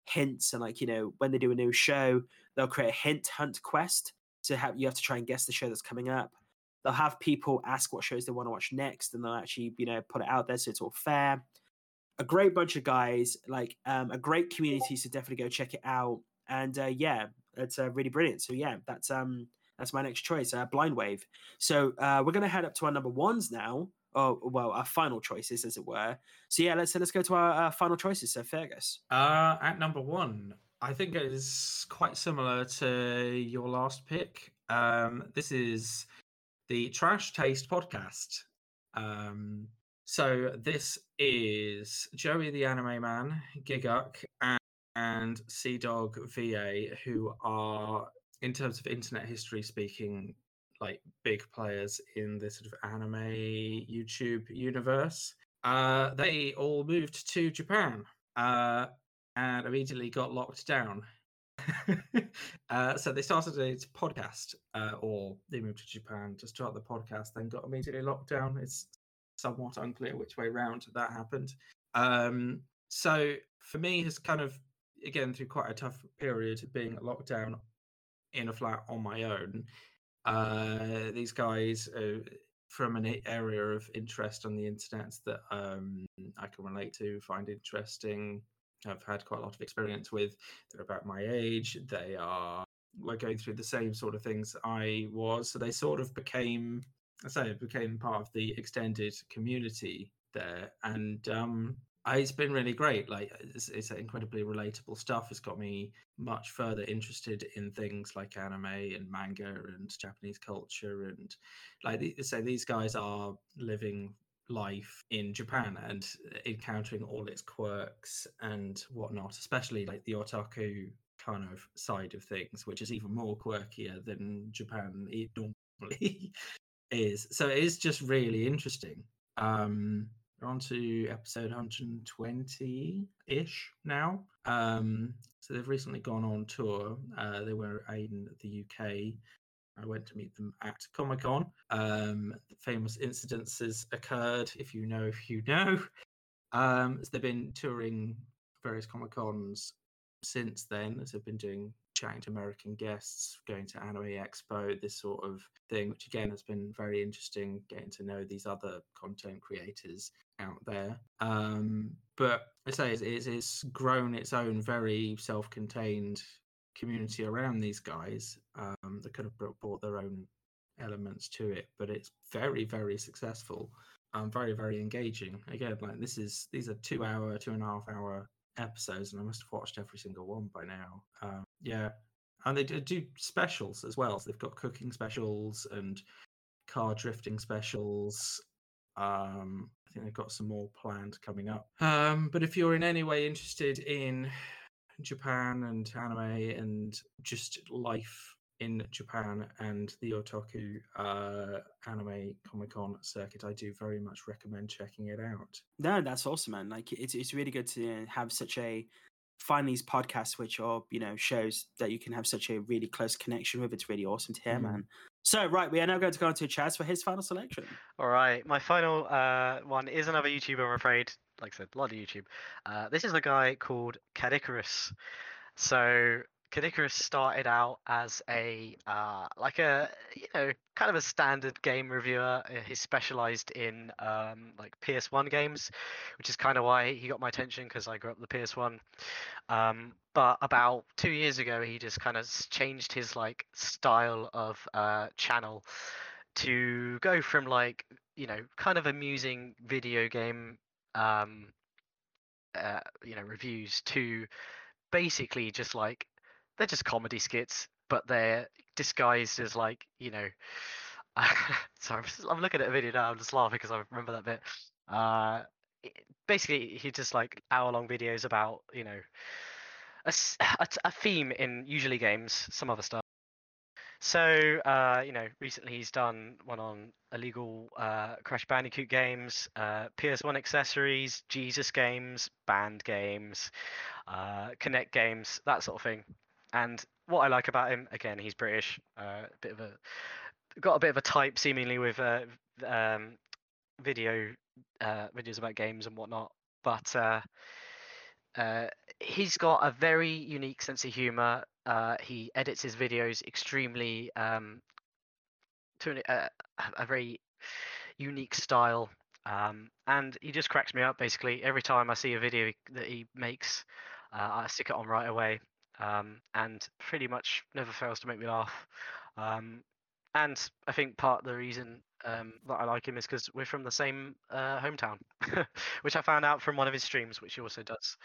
hints and like you know when they do a new show they'll create a hint hunt quest to have you have to try and guess the show that's coming up. They'll have people ask what shows they want to watch next and they'll actually you know put it out there so it's all fair. A great bunch of guys like um a great community so definitely go check it out. And uh yeah it's uh, really brilliant. So yeah that's um that's my next choice uh blind wave so uh we're gonna head up to our number ones now oh well our final choices as it were so yeah let's let's go to our uh, final choices so fergus Uh, at number one, I think it is quite similar to your last pick. Um, this is the Trash Taste podcast. Um, so this is Joey the Anime Man, Gigguk, and, and Sea Dog VA, who are, in terms of internet history speaking, like big players in the sort of anime YouTube universe. Uh, they all moved to Japan. Uh, and immediately got locked down. *laughs* uh, so they started a podcast, uh, or they moved to Japan to start the podcast, then got immediately locked down. It's somewhat unclear which way round that happened. Um, so for me, has kind of again through quite a tough period being locked down in a flat on my own. Uh, these guys uh, from an area of interest on the internet that um, I can relate to, find interesting. I've had quite a lot of experience with. They're about my age. They are were going through the same sort of things I was. So they sort of became, I say, became part of the extended community there. And um, it's been really great. Like it's, it's incredibly relatable stuff. It's got me much further interested in things like anime and manga and Japanese culture and like say these guys are living life in Japan and encountering all its quirks and whatnot, especially like the otaku kind of side of things, which is even more quirkier than Japan normally *laughs* is. So it is just really interesting. Um, we're on to episode 120 ish now. Um, so they've recently gone on tour. Uh, they were in the UK. I went to meet them at Comic Con. Um, famous incidences occurred. If you know, if you know. Um, so they've been touring various Comic Cons since then. As they've been doing chatting to American guests, going to Anime Expo, this sort of thing, which again has been very interesting. Getting to know these other content creators out there. Um, but I say it's, it's, it's grown its own very self-contained community around these guys um, that could have brought, their own elements to it, but it's very, very successful. Um, very, very engaging. Again, like this is these are two hour, two and a half hour episodes, and I must have watched every single one by now. Um, yeah, and they do, do specials as well. So they've got cooking specials and car drifting specials. Um, think they've got some more planned coming up. Um, but if you're in any way interested in Japan and anime and just life in Japan and the Otaku uh, anime Comic Con circuit, I do very much recommend checking it out. No, that's awesome, man. Like it's it's really good to have such a find these podcasts which are you know shows that you can have such a really close connection with. It's really awesome to hear, Mm. man. So right, we are now going to go on to Chaz for his final selection. All right, my final uh, one is another YouTuber. I'm afraid, like I said, a lot of YouTube. Uh, this is a guy called Cadicarus. So Cadicarus started out as a uh, like a you know kind of a standard game reviewer. Uh, He specialized in um, like PS1 games, which is kind of why he got my attention because I grew up with the PS1. Um, but about two years ago, he just kind of changed his like style of uh, channel to go from like you know kind of amusing video game um, uh, you know reviews to basically just like they're just comedy skits, but they're disguised as like you know. *laughs* sorry, I'm just- I'm looking at a video now. I'm just laughing because I remember that bit. Uh, basically, he just like hour-long videos about you know a *sighs* a theme in usually games, some other stuff. So, uh, you know, recently he's done one on illegal uh, Crash Bandicoot games, uh, PS1 accessories, Jesus games, band games, uh, Connect games, that sort of thing. And what I like about him, again, he's British, uh, a bit of a got a bit of a type seemingly with uh, um, video uh, videos about games and whatnot, but uh, uh, he's got a very unique sense of humor. Uh, he edits his videos extremely um, to an, uh, a- a very unique style, um, and he just cracks me up. Basically, every time I see a video that he makes, uh, I stick it on right away, um, and pretty much never fails to make me laugh. Um, and I think part of the reason um, that I like him is because we're from the same uh, hometown, *laughs* which I found out from one of his streams, which he also does.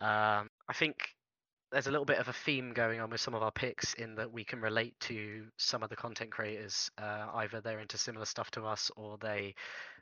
Um, I think there's a little bit of a theme going on with some of our picks in that we can relate to some of the content creators. Uh, either they're into similar stuff to us or they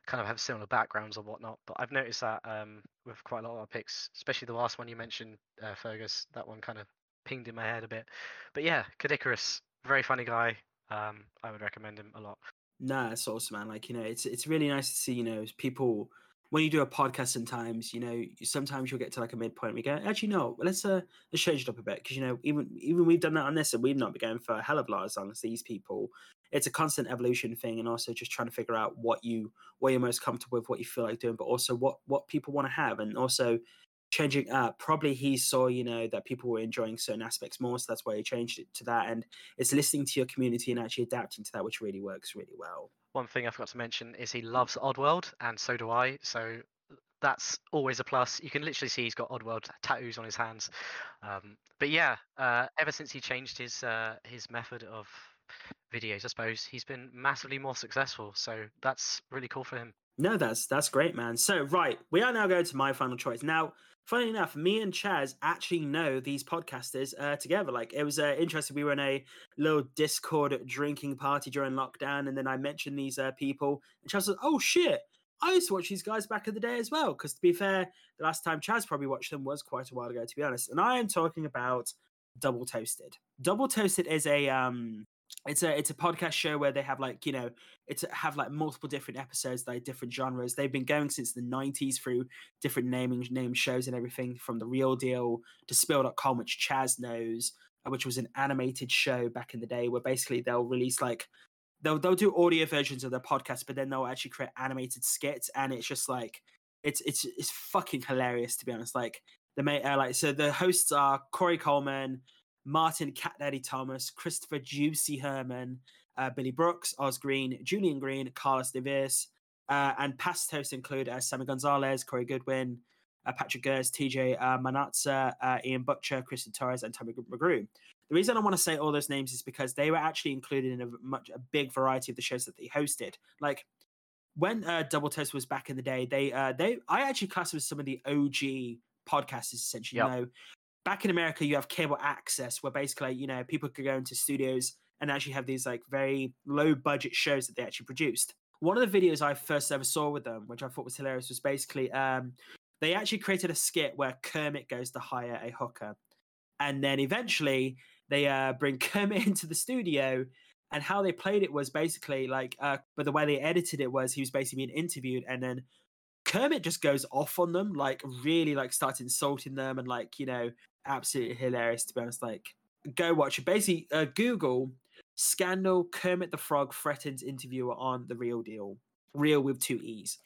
kind of have similar backgrounds or whatnot. But I've noticed that um, with quite a lot of our picks, especially the last one you mentioned, uh, Fergus, that one kind of pinged in my head a bit. But yeah, Cadicarus, very funny guy. Um, I would recommend him a lot. No, it's awesome, man. Like you know, it's it's really nice to see you know people when you do a podcast. Sometimes you know, sometimes you'll get to like a midpoint. We go, actually, no, let's uh let's change it up a bit because you know, even even we've done that on this, and we've not been going for a hell of a lot as long as these people. It's a constant evolution thing, and also just trying to figure out what you what you're most comfortable with, what you feel like doing, but also what what people want to have, and also changing up. Probably he saw, you know, that people were enjoying certain aspects more, so that's why he changed it to that. And it's listening to your community and actually adapting to that, which really works really well. One thing I forgot to mention is he loves Oddworld, and so do I. So that's always a plus. You can literally see he's got Oddworld tattoos on his hands. Um, but yeah, uh, ever since he changed his uh, his method of videos, I suppose he's been massively more successful. So that's really cool for him. No, that's that's great, man. So right, we are now going to my final choice. Now, funny enough, me and Chaz actually know these podcasters uh, together. Like it was uh, interesting. We were in a little Discord drinking party during lockdown, and then I mentioned these uh, people, and Chaz was, "Oh shit." I used to watch these guys back in the day as well. Because to be fair, the last time Chaz probably watched them was quite a while ago, to be honest. And I am talking about Double Toasted. Double Toasted is a um, it's a it's a podcast show where they have like you know it's have like multiple different episodes like different genres. They've been going since the 90s through different naming name shows and everything from the real deal to spill.com which chaz knows uh, which was an animated show back in the day where basically they'll release like they'll they'll do audio versions of their podcast but then they'll actually create animated skits and it's just like it's it's it's fucking hilarious to be honest. Like the mate uh, like so the hosts are korey coleman martin cat daddy thomas christopher juicy herman uh, Billy Brooks, Oz Green, Julian Green, Carlos Devis, uh, and past hosts include uh, Sammy Gonzalez, Corey Goodwin, uh, Patrick Gers, TJ uh, Manatza, uh, Ian Butcher, Kristen Torres, and Tommy McGrew. The reason I want to say all those names is because they were actually included in a much a big variety of the shows that they hosted. Like when uh, Double Toast was back in the day, they uh, they I actually classed them as some of the OG podcasters. Essentially, Yep. you know, back in America, you have cable access where basically you know people could go into studios and actually have these like very low budget shows that they actually produced. One of the videos I first ever saw with them, which I thought was hilarious, was basically um, they actually created a skit where Kermit goes to hire a hooker. and then eventually they uh, bring *laughs* Kermit into the studio. And how they played it was basically like, uh, but the way they edited it was he was basically being interviewed, and then Kermit just goes off on them, like really like starts insulting them, and like you know, absolutely hilarious to be honest. Like, go watch it. Basically, uh, Google scandal Kermit the Frog threatens interviewer on the Real Deal, real with two e's.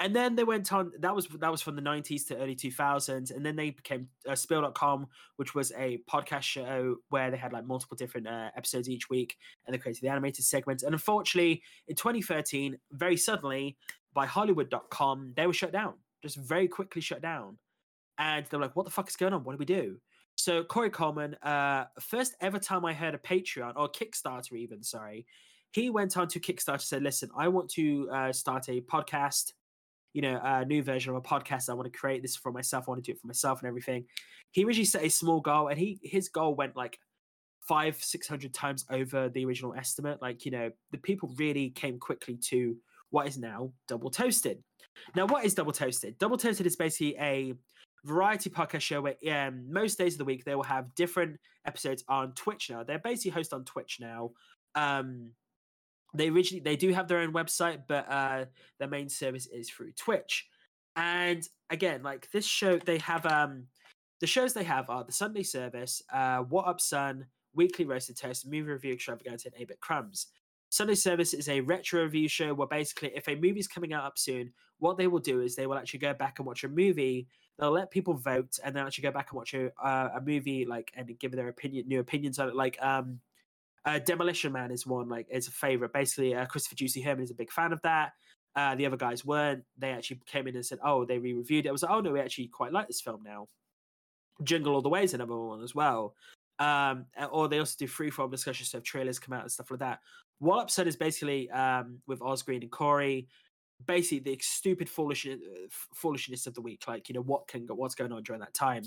And then they went on that was that was from the 90s to early 2000s and then they became uh, spill.com which was a podcast show where they had like multiple different uh, episodes each week and they created the animated segments. And unfortunately in 2013 very suddenly by hollywood.com they were shut down. Just very quickly shut down and they're like what the fuck is going on what do we do so korey coleman uh first ever time i heard a patreon or kickstarter even sorry he went on to kickstarter say listen i want to uh, start a podcast you know, a new version of a podcast. I want to create this for myself. I want to do it for myself and everything. He originally set a small goal, and he his goal went like five, six hundred times over the original estimate. Like, you know, the people really came quickly to what is now Double Toasted. Now, what is Double Toasted? Double Toasted is basically a variety podcast show where um, most days of the week they will have different episodes on Twitch now. They're basically hosted on Twitch now. Um, they originally they do have their own website, but uh, their main service is through Twitch. And again, like this show, they have um the shows they have are the Sunday service, uh, What Up Sun, Weekly Roasted Toast, Movie Review Extravaganza, and 8 Bit Crumbs. Sunday Service is a retro review show where basically, if a movie's coming out up soon, what they will do is they will actually go back and watch a movie. They'll let people vote, and they'll actually go back and watch a, uh, a movie, like and give their opinion, new opinions on it. Like um, uh, Demolition Man is one like is a favorite. Basically, uh, Christopher Juicy Herman is a big fan of that. Uh, the other guys weren't. They actually came in and said, "Oh, they re-reviewed it." I was like, "Oh no, we actually quite like this film now." Jingle All the Way is another one as well. Um, or they also do freeform discussions of trailers come out and stuff like that. What Upset is basically um, with Oz Green and Korey, basically the stupid foolishness, uh, foolishness of the week. Like you know what can go, what's going on during that time.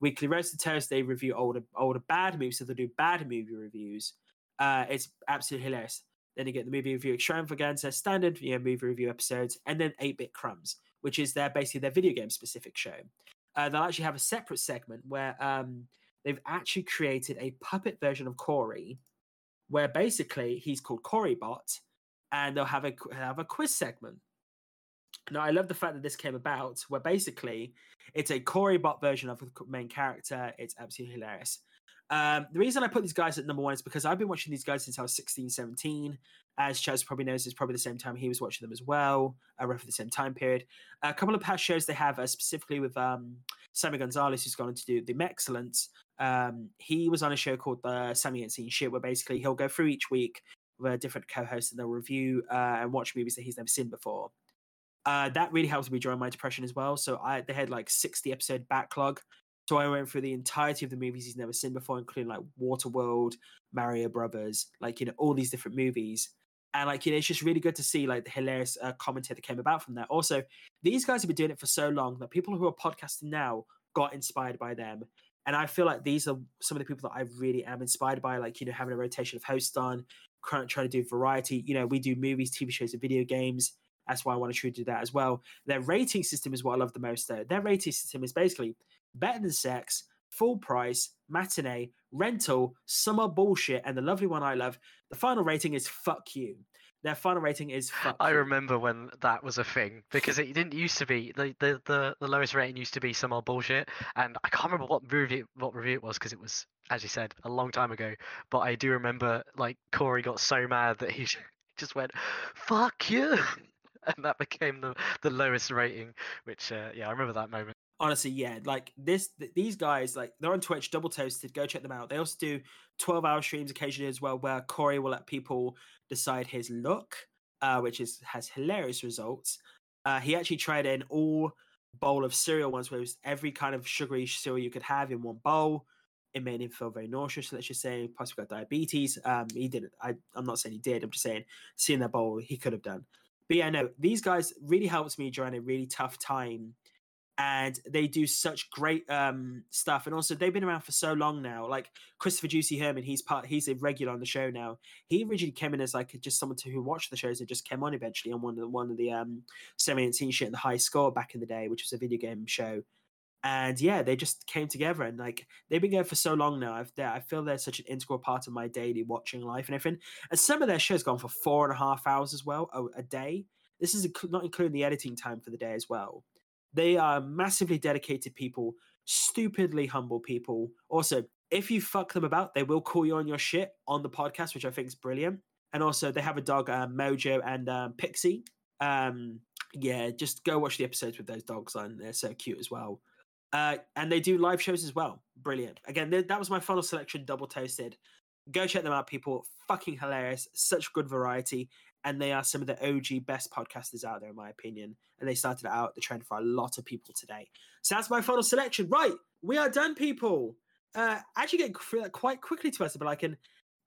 Weekly Roasted they review older older bad movies, so they do bad movie reviews. Uh, it's absolutely hilarious. Then you get the movie review extravaganza, standard you know, movie review episodes, and then 8 Bit Crumbs, which is their basically their video game specific show. Uh, they'll actually have a separate segment where um, they've actually created a puppet version of Korey, where basically he's called Korey Bot, and they'll have a have a quiz segment. Now, I love the fact that this came about, where basically it's a Korey Bot version of the main character. It's absolutely hilarious. Um, the reason I put these guys at number one is because I've been watching these guys since I was 16, 17. As Chaz probably knows, it's probably the same time he was watching them as well, uh, roughly the same time period. A couple of past shows they have, uh, specifically with um, Sammy Gonzalez, who's gone on to do The Excellence. Um, he was on a show called the Sammy Ain't Seen Shit, where basically he'll go through each week with a different co-host and they'll review uh, and watch movies that he's never seen before. Uh, that really helps me during my depression as well. So I they had like 60 episode backlog so I went through the entirety of the movies he's never seen before, including like Waterworld, Mario Brothers, like you know all these different movies. And like you know, it's just really good to see like the hilarious uh, commentary that came about from that. Also, these guys have been doing it for so long that people who are podcasting now got inspired by them. And I feel like these are some of the people that I really am inspired by, like you know having a rotation of hosts on, trying to do variety. You know, we do movies, TV shows, and video games. That's why I want to try to do that as well. Their rating system is what I love the most, though. Their rating system is basically better than sex, full price, matinee, rental, summer bullshit, and the lovely one I love. The final rating is fuck you. Their final rating is fuck. I remember when that was a thing because it didn't used to be the the, the, the lowest rating used to be some old bullshit, and I can't remember what review what review it was because it was as you said a long time ago. But I do remember like Korey got so mad that he *laughs* just went fuck you. *laughs* And that became the, the lowest rating, which uh, yeah, I remember that moment honestly, yeah, like this, th- these guys, like they're on Twitch, double toasted. Go check them out. They also do twelve hour streams occasionally as well, where Korey will let people decide his look, uh, which is has hilarious results. Uh, he actually tried an all bowl of cereal once, where it was every kind of sugary cereal you could have in one bowl. It made him feel very nauseous. Let's just say, possibly got diabetes. Um, he didn't. I, I'm not saying he did. I'm just saying, seeing that bowl, he could have done. But yeah, no, these guys really helped me during a really tough time and they do such great um, stuff. And also, they've been around for so long now. Like Christopher Juicy Herman, he's part, he's a regular on the show now. He originally came in as like just someone to, who watched the shows and just came on eventually on one of the, one of the um, semi scene shit in the high score back in the day, which was a video game show. and yeah, they just came together and like they've been going for so long now. I've, I feel they're such an integral part of my daily watching life and everything. And some of their shows gone for four and a half hours as well a, a day. This is not including the editing time for the day as well. They are massively dedicated people, stupidly humble people. Also, if you fuck them about, they will call you on your shit on the podcast, which I think is brilliant. And also, they have a dog, uh, Mojo and um, Pixie. Um, yeah, just go watch the episodes with those dogs on. They're so cute as well. Uh, and they do live shows as well. Brilliant. Again, th- that was my final selection, double toasted. Go check them out, people. Fucking hilarious. Such good variety. And they are some of the OG best podcasters out there, in my opinion. And they started out the trend for a lot of people today. So that's my final selection. Right. We are done, people. Uh, actually, getting quite quickly to us, but like an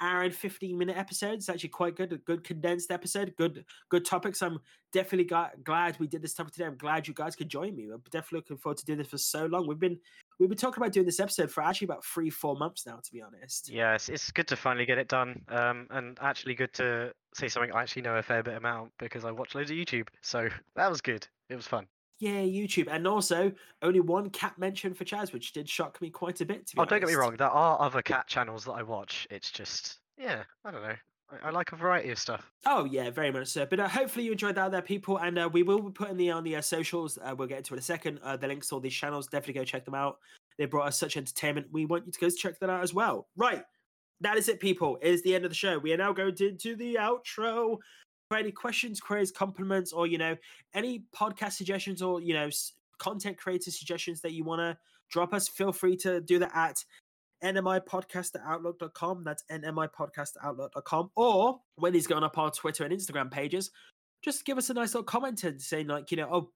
hour and 15 minute episode. It's actually quite good. A good condensed episode. Good, good topics. I'm definitely got, glad we did this topic today. I'm glad you guys could join me. I'm definitely looking forward to doing this for so long. We've been we've been talking about doing this episode for actually about three, four months now, to be honest. It's, it's good to finally get it done, um, and actually good to say something I actually know a fair bit about because I watch loads of YouTube. So *laughs* that was good. It was fun. Yeah, YouTube, and also only one cat mention for Chaz, which did shock me quite a bit. Oh, don't get me wrong. There are other cat channels that I watch. It's just, yeah, I don't know. I, I like a variety of stuff. Oh yeah, very much so. But uh, hopefully you enjoyed that, there, people, and uh, we will be putting the on the uh, socials. Uh, we'll get into it in a second. Uh, the links to all these channels. Definitely go check them out. They brought us such entertainment. We want you to go check that out as well. Right, that is it, people. It is the end of the show. We are now going to, into the outro. For any questions, queries, compliments, or you know any podcast suggestions, or you know content creator suggestions that you want to drop us, feel free to do that at nmipodcast at outlook.com. That's nmipodcast at outlook.com. Or when he's going up our Twitter and Instagram pages, just give us a nice little comment and saying, like, you know, oh,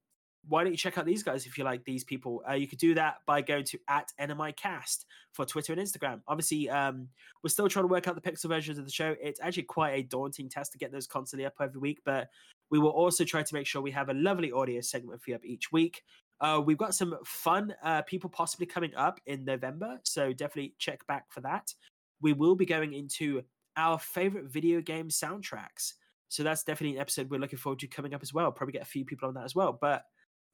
why don't you check out these guys if you like these people? Uh, you could do that by going to at NMIcast for Twitter and Instagram. Obviously, um, we're still trying to work out the pixel versions of the show. It's actually quite a daunting task to get those constantly up every week, but we will also try to make sure we have a lovely audio segment for you up each week. Uh, we've got some fun uh, people possibly coming up in November, so definitely check back for that. We will be going into our favorite video game soundtracks. So that's definitely an episode we're looking forward to coming up as well. Probably get a few people on that as well. But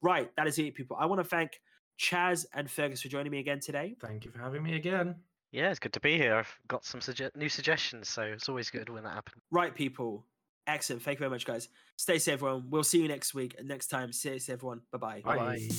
right, that is it, people. I want to thank Chaz and Fergus for joining me again today. Thank you for having me again. Yeah, it's good to be here. I've got some sugge- new suggestions, so it's always good when that happens. Right, people. Excellent. Thank you very much, guys. Stay safe, everyone. We'll see you next week. And next time, stay safe, everyone. Bye-bye. Bye.